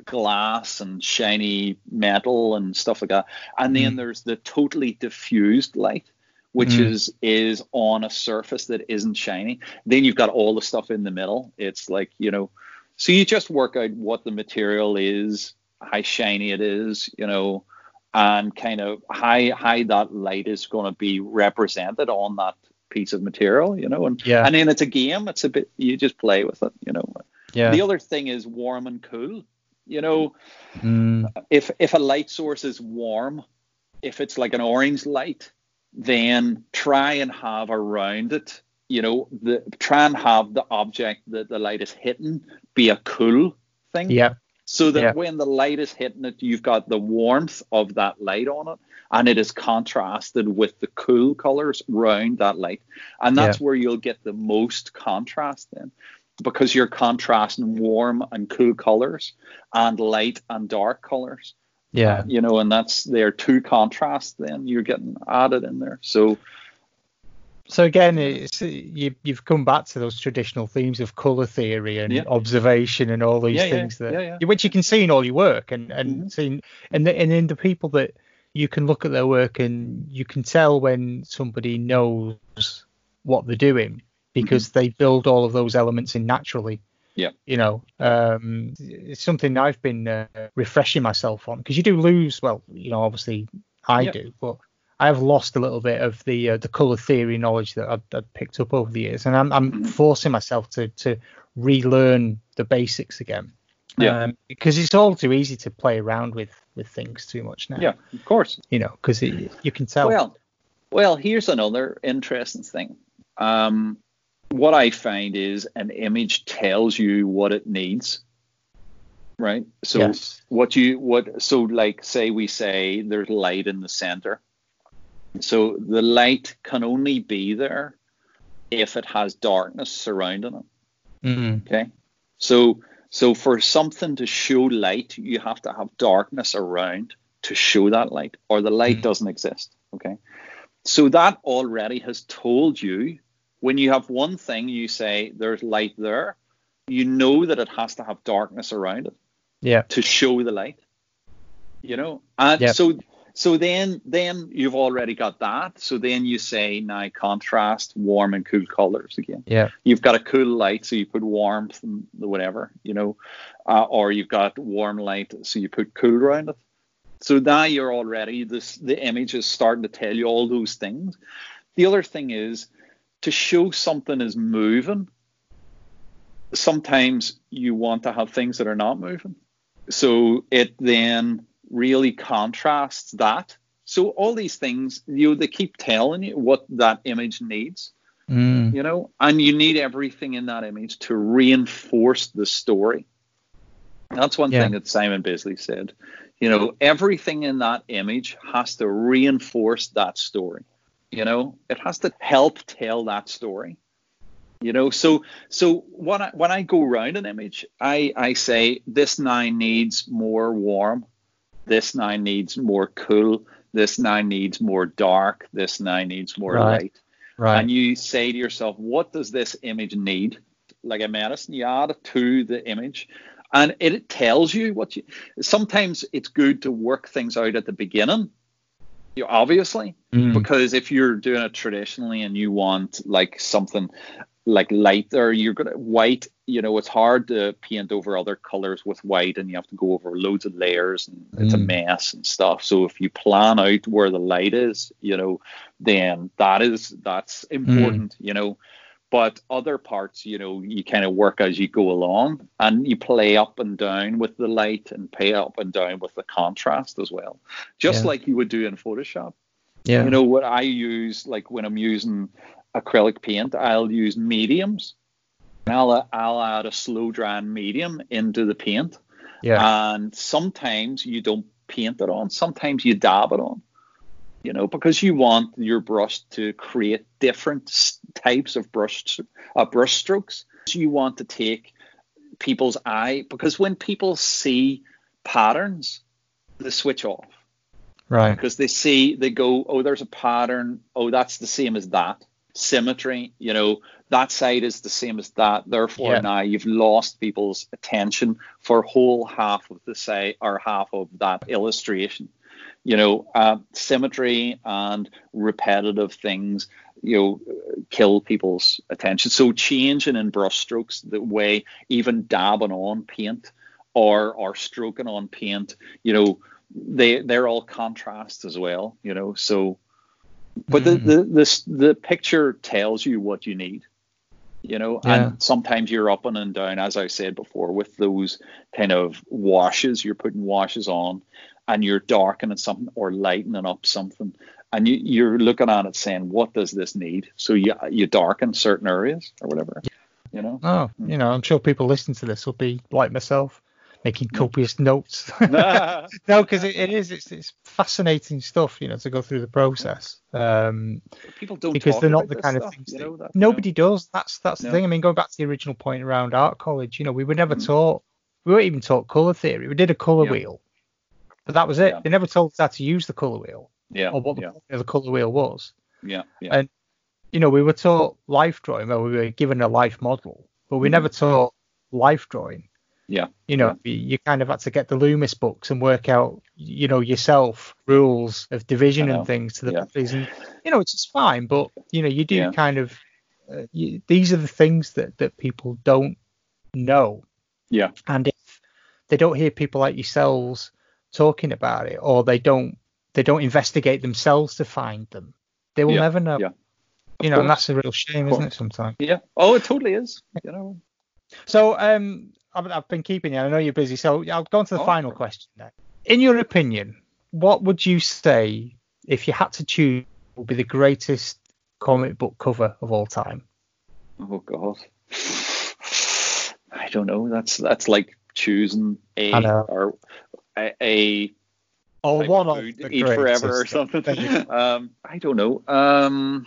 glass and shiny metal and stuff like that, and then Mm. there's the totally diffused light which Mm. is is on a surface that isn't shiny. Then you've got all the stuff in the middle. It's like you know, so you just work out what the material is, how shiny it is, you know, and kind of how how that light is going to be represented on that piece of material, you know, and Yeah. and then it's a game. It's a bit you just play with it, you know. yeah. The other thing is warm and cool. You know, Mm, if if a light source is warm, if it's like an orange light, then try and have around it, you know, the try and have the object that the light is hitting be a cool thing. yeah. so that Yeah. when the light is hitting it, you've got the warmth of that light on it, and it is hitting it, you've got the warmth of that light on it, and it is contrasted with the cool colors round that light, and that's where you'll get the most contrast then, because you're contrasting warm and cool colors and light and dark colors Yeah. you know, and that's there two contrasts. Then you're getting added in there. So So again, it's you you've come back to those traditional themes of color theory and Yeah. observation and all these Yeah, things that yeah, yeah. which you can see in all your work and and Mhm. seeing and the, and in the people that you can look at their work and you can tell when somebody knows what they're doing because they build all of those elements in naturally. Mm-hmm. Yeah. You know, um, it's something I've been uh, refreshing myself on because you do lose. Well, you know, obviously I Yeah. do, but I have lost a little bit of the uh, the color theory knowledge that I'd, I'd picked up over the years, and I'm, I'm Mhm. forcing myself to to relearn the basics again. Yeah. Um, because it's all too easy to play around with with things too much now. yeah, of course. You know, because you can tell. Well, well, here's another interesting thing. Um, what I find is an image tells you what it needs, right? So yes. what you what so like say we say there's light in the center. So the light can only be there if it has darkness surrounding it. Mm, Okay. So so for something to show light, you have to have darkness around to show that light, or the light Mhm. doesn't exist. Okay. So that already has told you when you have one thing, you say there's light there, you know that it has to have darkness around it yeah. to show the light. You know? And Yep. so so then then you've already got that. So then you say now contrast warm and cool colors again Yeah. you've got a cool light, so you put warmth and whatever, you know, uh, or you've got warm light, so you put cool around it. So now you're already this. The image is starting to tell you all those things. The other thing is to show something is moving. Sometimes you want to have things that are not moving, so it then really contrasts that. So all these things, you know, they keep telling you what that image needs Mm, you know, and you need everything in that image to reinforce the story. That's one Yeah. thing that Simon Bisley said. You know, everything in that image has to reinforce that story. You know, it has to help tell that story. You know, so so when I when I go around an image, I I say this nine needs more warm, this nine needs more cool, this nine needs more dark, this nine needs more Right. light right. and you say to yourself, what does this image need? Like a medicine, you add it to the image, and it, it tells you what you. Sometimes it's good to work things out at the beginning, you obviously, Mm, because if you're doing it traditionally and you want like something like light or you're gonna white, you know, it's hard to paint over other colors with white, and you have to go over loads of layers, and it's a Mm. mess and stuff. So if you plan out where the light is, you know, then that is that's important, you know. But other parts, you know, you kind of work as you go along, and you play up and down with the light, and play up and down with the contrast as well, just Yeah. like you would do in Photoshop. yeah. You know what I use, like when I'm using acrylic paint, I'll use mediums. And I'll I'll add a slow drying medium into the paint, yeah. and sometimes you don't paint it on. Sometimes you dab it on. You know, because you want your brush to create different types of brush uh, brush strokes. So you want to take people's eye because when people see patterns, they switch off right. because they see they go oh there's a pattern oh that's the same as that symmetry you know that side is the same as that therefore Yeah. now you've lost people's attention for whole half of the side or half of that illustration you know uh, symmetry and repetitive things you know kill people's attention so changing in brush strokes the way even dabbing on paint or or stroking on paint you know they they're all contrasts as well, you know. So, but Mm. the the this the picture tells you what you need, you know. Yeah. And sometimes you're up and down, as I said before, with those kind of washes. You're putting washes on, and you're darkening something or lightening up something, and you you're looking at it saying, what does this need? So you you darken certain areas or whatever, you know. Oh, Mm. you know, I'm sure people listening to this will be like myself. making copious notes. no, because it, it is. It's, it's fascinating stuff, you know, to go through the process. Um, People don't because they're not the kind stuff, of things you know, that, nobody does. That's that's No. the thing. I mean, going back to the original point around art college, you know, we were never Mhm. taught. We weren't even taught color theory. We did a color Yeah. wheel, but that was it. Yeah. They never told us how to use the color wheel Yeah, or what the, yeah, the color wheel was. yeah, yeah. And you know, we were taught life drawing, where we were given a life model, but we Mhm. never taught life drawing. Yeah, You know, you you kind of had to get the Loomis books and work out, you know, yourself rules of division and things to the Yeah. and you know, it's is fine, but you know, you do Yeah. kind of. Uh, you, these are the things that that people don't know, yeah, and if they don't hear people like yourselves talking about it, or they don't they don't investigate themselves to find them, they will Yeah, never know. yeah. You know, and that's a real shame, isn't it? Sometimes. yeah. Oh, it totally is. You know. So, um, I've, I've been keeping you. I know you're busy, so I'll go on to the Oh, final sure. question then. In your opinion, what would you say if you had to choose would be the greatest comic book cover of all time? Oh God. I don't know. That's that's like choosing a or a, a Or type one of of food the to eat forever or something. Um, I don't know. Um,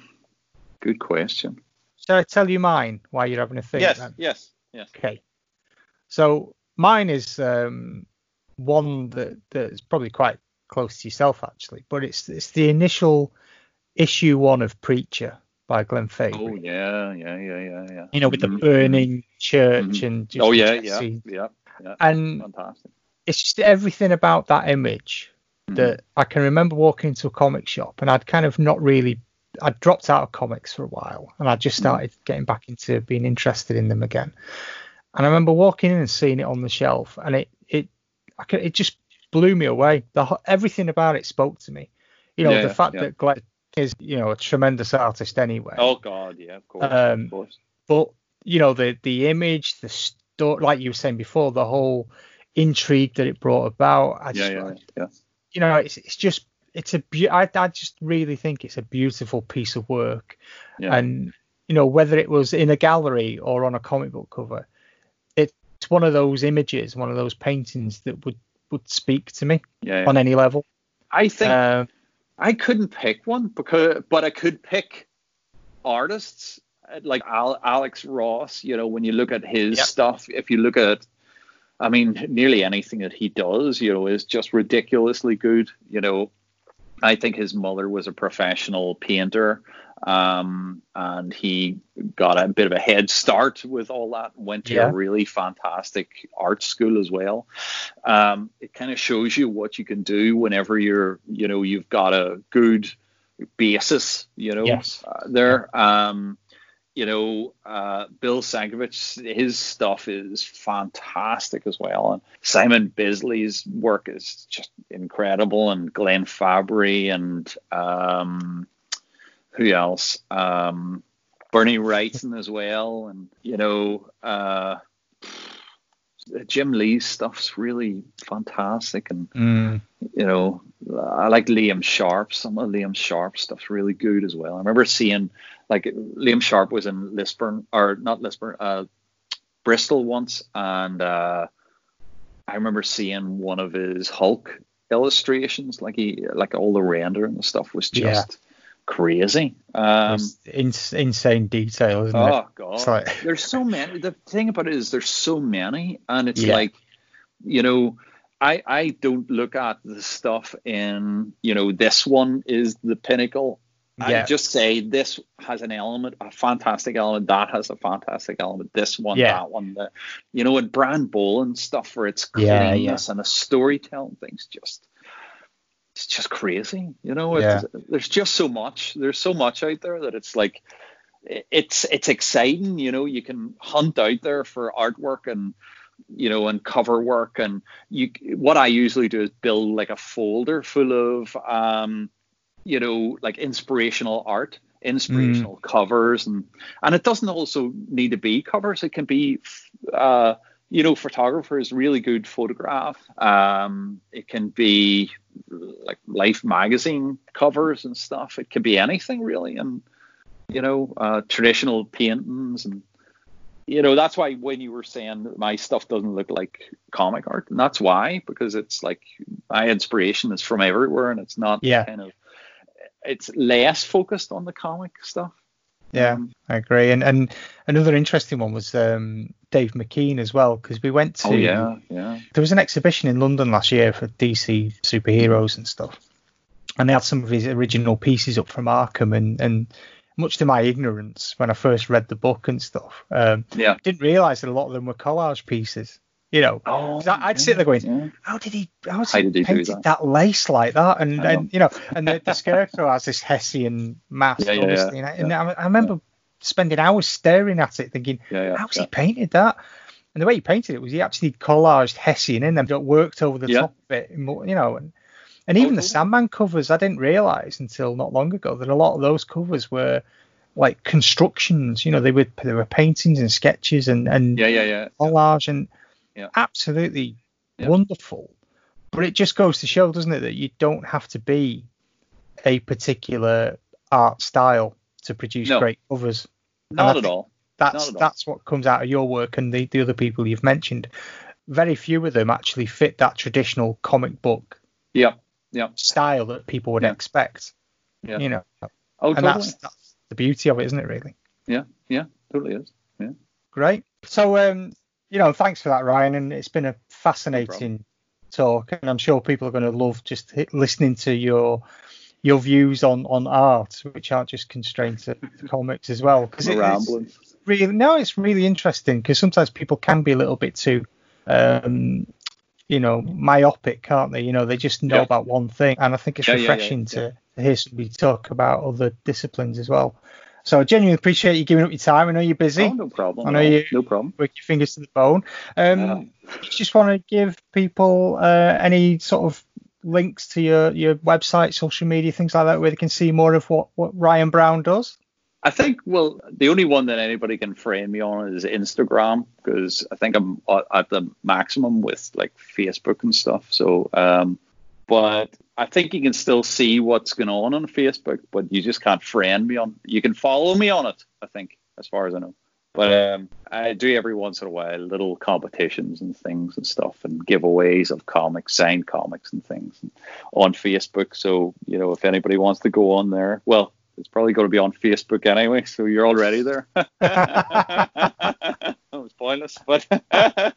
good question. Shall I tell you mine while you're having a think? yes, then? yes, yes. Okay. So mine is um, one that that's probably quite close to yourself actually, but it's it's the initial issue one of Preacher by Glenn Fabry. Oh yeah, yeah, yeah, yeah, yeah. You know, with the Mhm, burning church Mhm. and just Oh yeah, yeah, yeah, yeah. And Fantastic. It's just everything about that image Mhm. that I can remember walking into a comic shop and I'd kind of not really I'd dropped out of comics for a while and I just Mhm. started getting back into being interested in them again. And I remember walking in and seeing it on the shelf and it it I could, it just blew me away. The everything about it spoke to me. You know, Yeah, the fact yeah. that Glenn is, you know, a tremendous artist anyway. Oh God, yeah, of course, Um, of course. but you know the the image the story like you were saying before the whole intrigue that it brought about i Yeah, just yeah, yeah. you know it's, it's just it's a beau- I, I just really think it's a beautiful piece of work Yeah. and you know whether it was in a gallery or on a comic book cover it's one of those images one of those paintings that would would speak to me yeah, yeah. on any level I think um, I couldn't pick one because, but I could pick artists like Al, Alex Ross. You know, when you look at his Yep. stuff, if you look at, I mean, nearly anything that he does, you know, is just ridiculously good. You know, I think his mother was a professional painter, um, and he got a bit of a head start with all that. Went to Yeah. a really fantastic art school as well. Um, it kind of shows you what you can do whenever you're, you know, you've got a good basis, you know, Yes. uh, there. Um, you know, uh, Bill Sienkiewicz, his stuff is fantastic as well. And Simon Bisley's work is just incredible. And Glenn Fabry and um, who else? Um, Bernie Wrightson as well. And, you know, uh, Jim Lee's stuff's really fantastic. And, mm, you know, I like Liam Sharp. Some of Liam Sharp's stuff's really good as well. I remember seeing like Liam Sharp was in Lisburn or not Lisburn, uh, Bristol once, and uh, I remember seeing one of his Hulk illustrations. Like he, like all the rendering and stuff was Yeah. just crazy. Um, in, insane detail isn't it oh god, It's like- there's so many. The thing about it is there's so many, and it's Yeah. like, you know, I I don't look at the stuff in you know this one is the pinnacle. Yeah. I just say this has an element, a fantastic element. That has a fantastic element. This one, Yeah. that one, the, you know, and Brian Bolland stuff for its Yeah, cleanness and the storytelling things just. It's just crazy, you know. It's, There's just so much. There's so much out there that it's like, it's it's exciting you know you can hunt out there for artwork and you know and cover work and you what i usually do is build like a folder full of um you know like inspirational art inspirational covers and and it doesn't also need to be covers. It can be uh you know photographers really good photograph. Um it can be like life magazine covers and stuff. It can be anything really and you know, uh, traditional paintings and you know that's why when you were saying my stuff doesn't look like comic art, and that's why because it's like my inspiration is from everywhere, and it's not Yeah. kind of it's less focused on the comic stuff. Yeah, Um, I agree. And and another interesting one was um, Dave McKean as well, because we went to oh yeah, yeah, there was an exhibition in London last year for DC superheroes and stuff, and they had some of his original pieces up from Arkham, and and much to my ignorance when I first read the book and stuff, um, yeah. didn't realise that a lot of them were collage pieces. You know, Oh, I- I'd sit there going, yeah. how did he how, How he did he painted that? that? lace like that and, I and you know and the, the scarecrow has this hessian mask Yeah, obviously yeah, and, I, and I remember spending hours staring at it thinking how's he painted that and the way he painted it was he actually collaged hessian in them that worked over the top of it you know and and even the oh, Sandman covers I didn't realize until not long ago that a lot of those covers were like constructions you know they were they were paintings and sketches and and yeah, yeah, yeah. collage and Yeah. absolutely Yeah. wonderful. But it just goes to show, doesn't it, that you don't have to be a particular art style to produce No. great covers. Not at all. That's at all. that's what comes out of your work and the, the other people you've mentioned. Very few of them actually fit that traditional comic book Yeah, yeah. style that people would Yeah. expect. Yeah. You know, Oh, and totally. that's that's the beauty of it, isn't it? Really. Yeah, yeah, totally is. Yeah. Great. So, um, you know, thanks for that, Ryan. And it's been a fascinating talk, and I'm sure people are going to love just listening to your your views on on art, which aren't just constrained to comics as well. Because We're really, no, it's really interesting because sometimes people can be a little bit too. Um, you know, myopic, can't they? You know, they just know Yeah. about one thing, and I think it's Yeah, yeah, yeah, refreshing to, to hear somebody talk about other disciplines as well. So I genuinely appreciate you giving up your time. I know you're busy Oh, no problem. I know you- No problem. with your fingers to the bone. Um, Yeah. Just want to give people uh, any sort of links to your, your website, social media, things like that, where they can see more of what, what Ryan Brown does. I think well, the only one that anybody can frame me on is Instagram because I think I'm at- at the maximum with like Facebook and stuff. So, um, but I think you can still see what's going on on Facebook, but you just can't friend me on. You can follow me on it. I think, as far as I know. But um, I do every once in a while little competitions and things and stuff and giveaways of comics, signed comics and things on Facebook. So you know, if anybody wants to go on there, well, it's probably going to be on Facebook anyway. So you're already there. that was pointless, but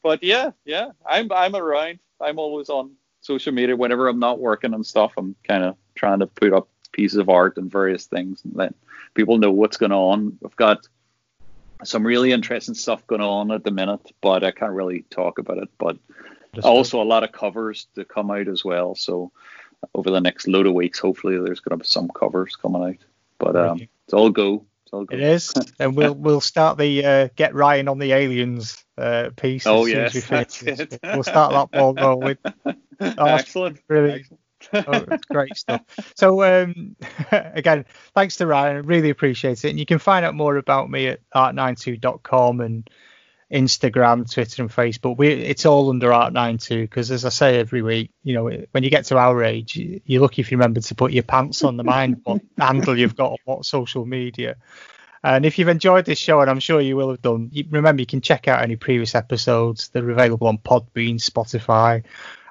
but yeah, yeah, I'm I'm around. I'm always on social media whenever I'm not working and stuff. I'm kind of trying to put up pieces of art and various things and let people know what's going on. I've got some really interesting stuff going on at the minute, but I can't really talk about it. But also a lot of covers to come out as well. So over the next load of weeks, hopefully there's going to be some covers coming out. But um, it's all go. It's all go. It is, and we'll we'll start the uh, get Ryan on the aliens uh, piece. Oh, yes, as we finish that's it. We'll start that ball rolling. Excellent. Really, oh, great stuff. So um, again, thanks to Ryan. I really appreciate it. And you can find out more about me at art92.com and Instagram, Twitter, and Facebook. We it's all under Art92 because, as I say every week, you know, when you get to our age, you- you're lucky if you remember to put your pants on the mind what handle you've got on what social media. And if you've enjoyed this show, and I'm sure you will have done, you, remember you can check out any previous episodes. They're available on Podbean, Spotify,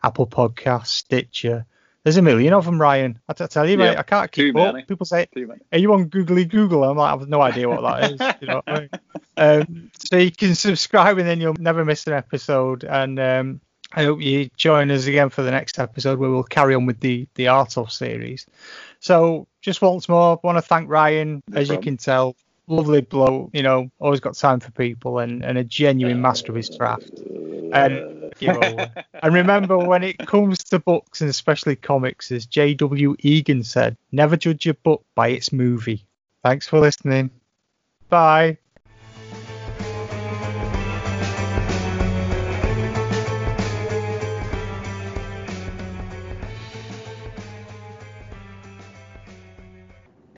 Apple Podcasts, Stitcher. There's a million of them, Ryan. I t- tell you, mate, I can't keep too up. many. People say, "Are you on Googly Google?" I'm like, I have no idea what that is. You know I mean? Um, so you can subscribe, and then you'll never miss an episode. And um, I hope you join us again for the next episode, where we'll carry on with the the Art of series. So just once more, I want to thank Ryan. No As you can tell, lovely bloke. You know, always got time for people, and, and a genuine master of his craft. And you know, and remember, when it comes to books and especially comics, as J.W. Eagan said, never judge a book by its movie. Thanks for listening. Bye.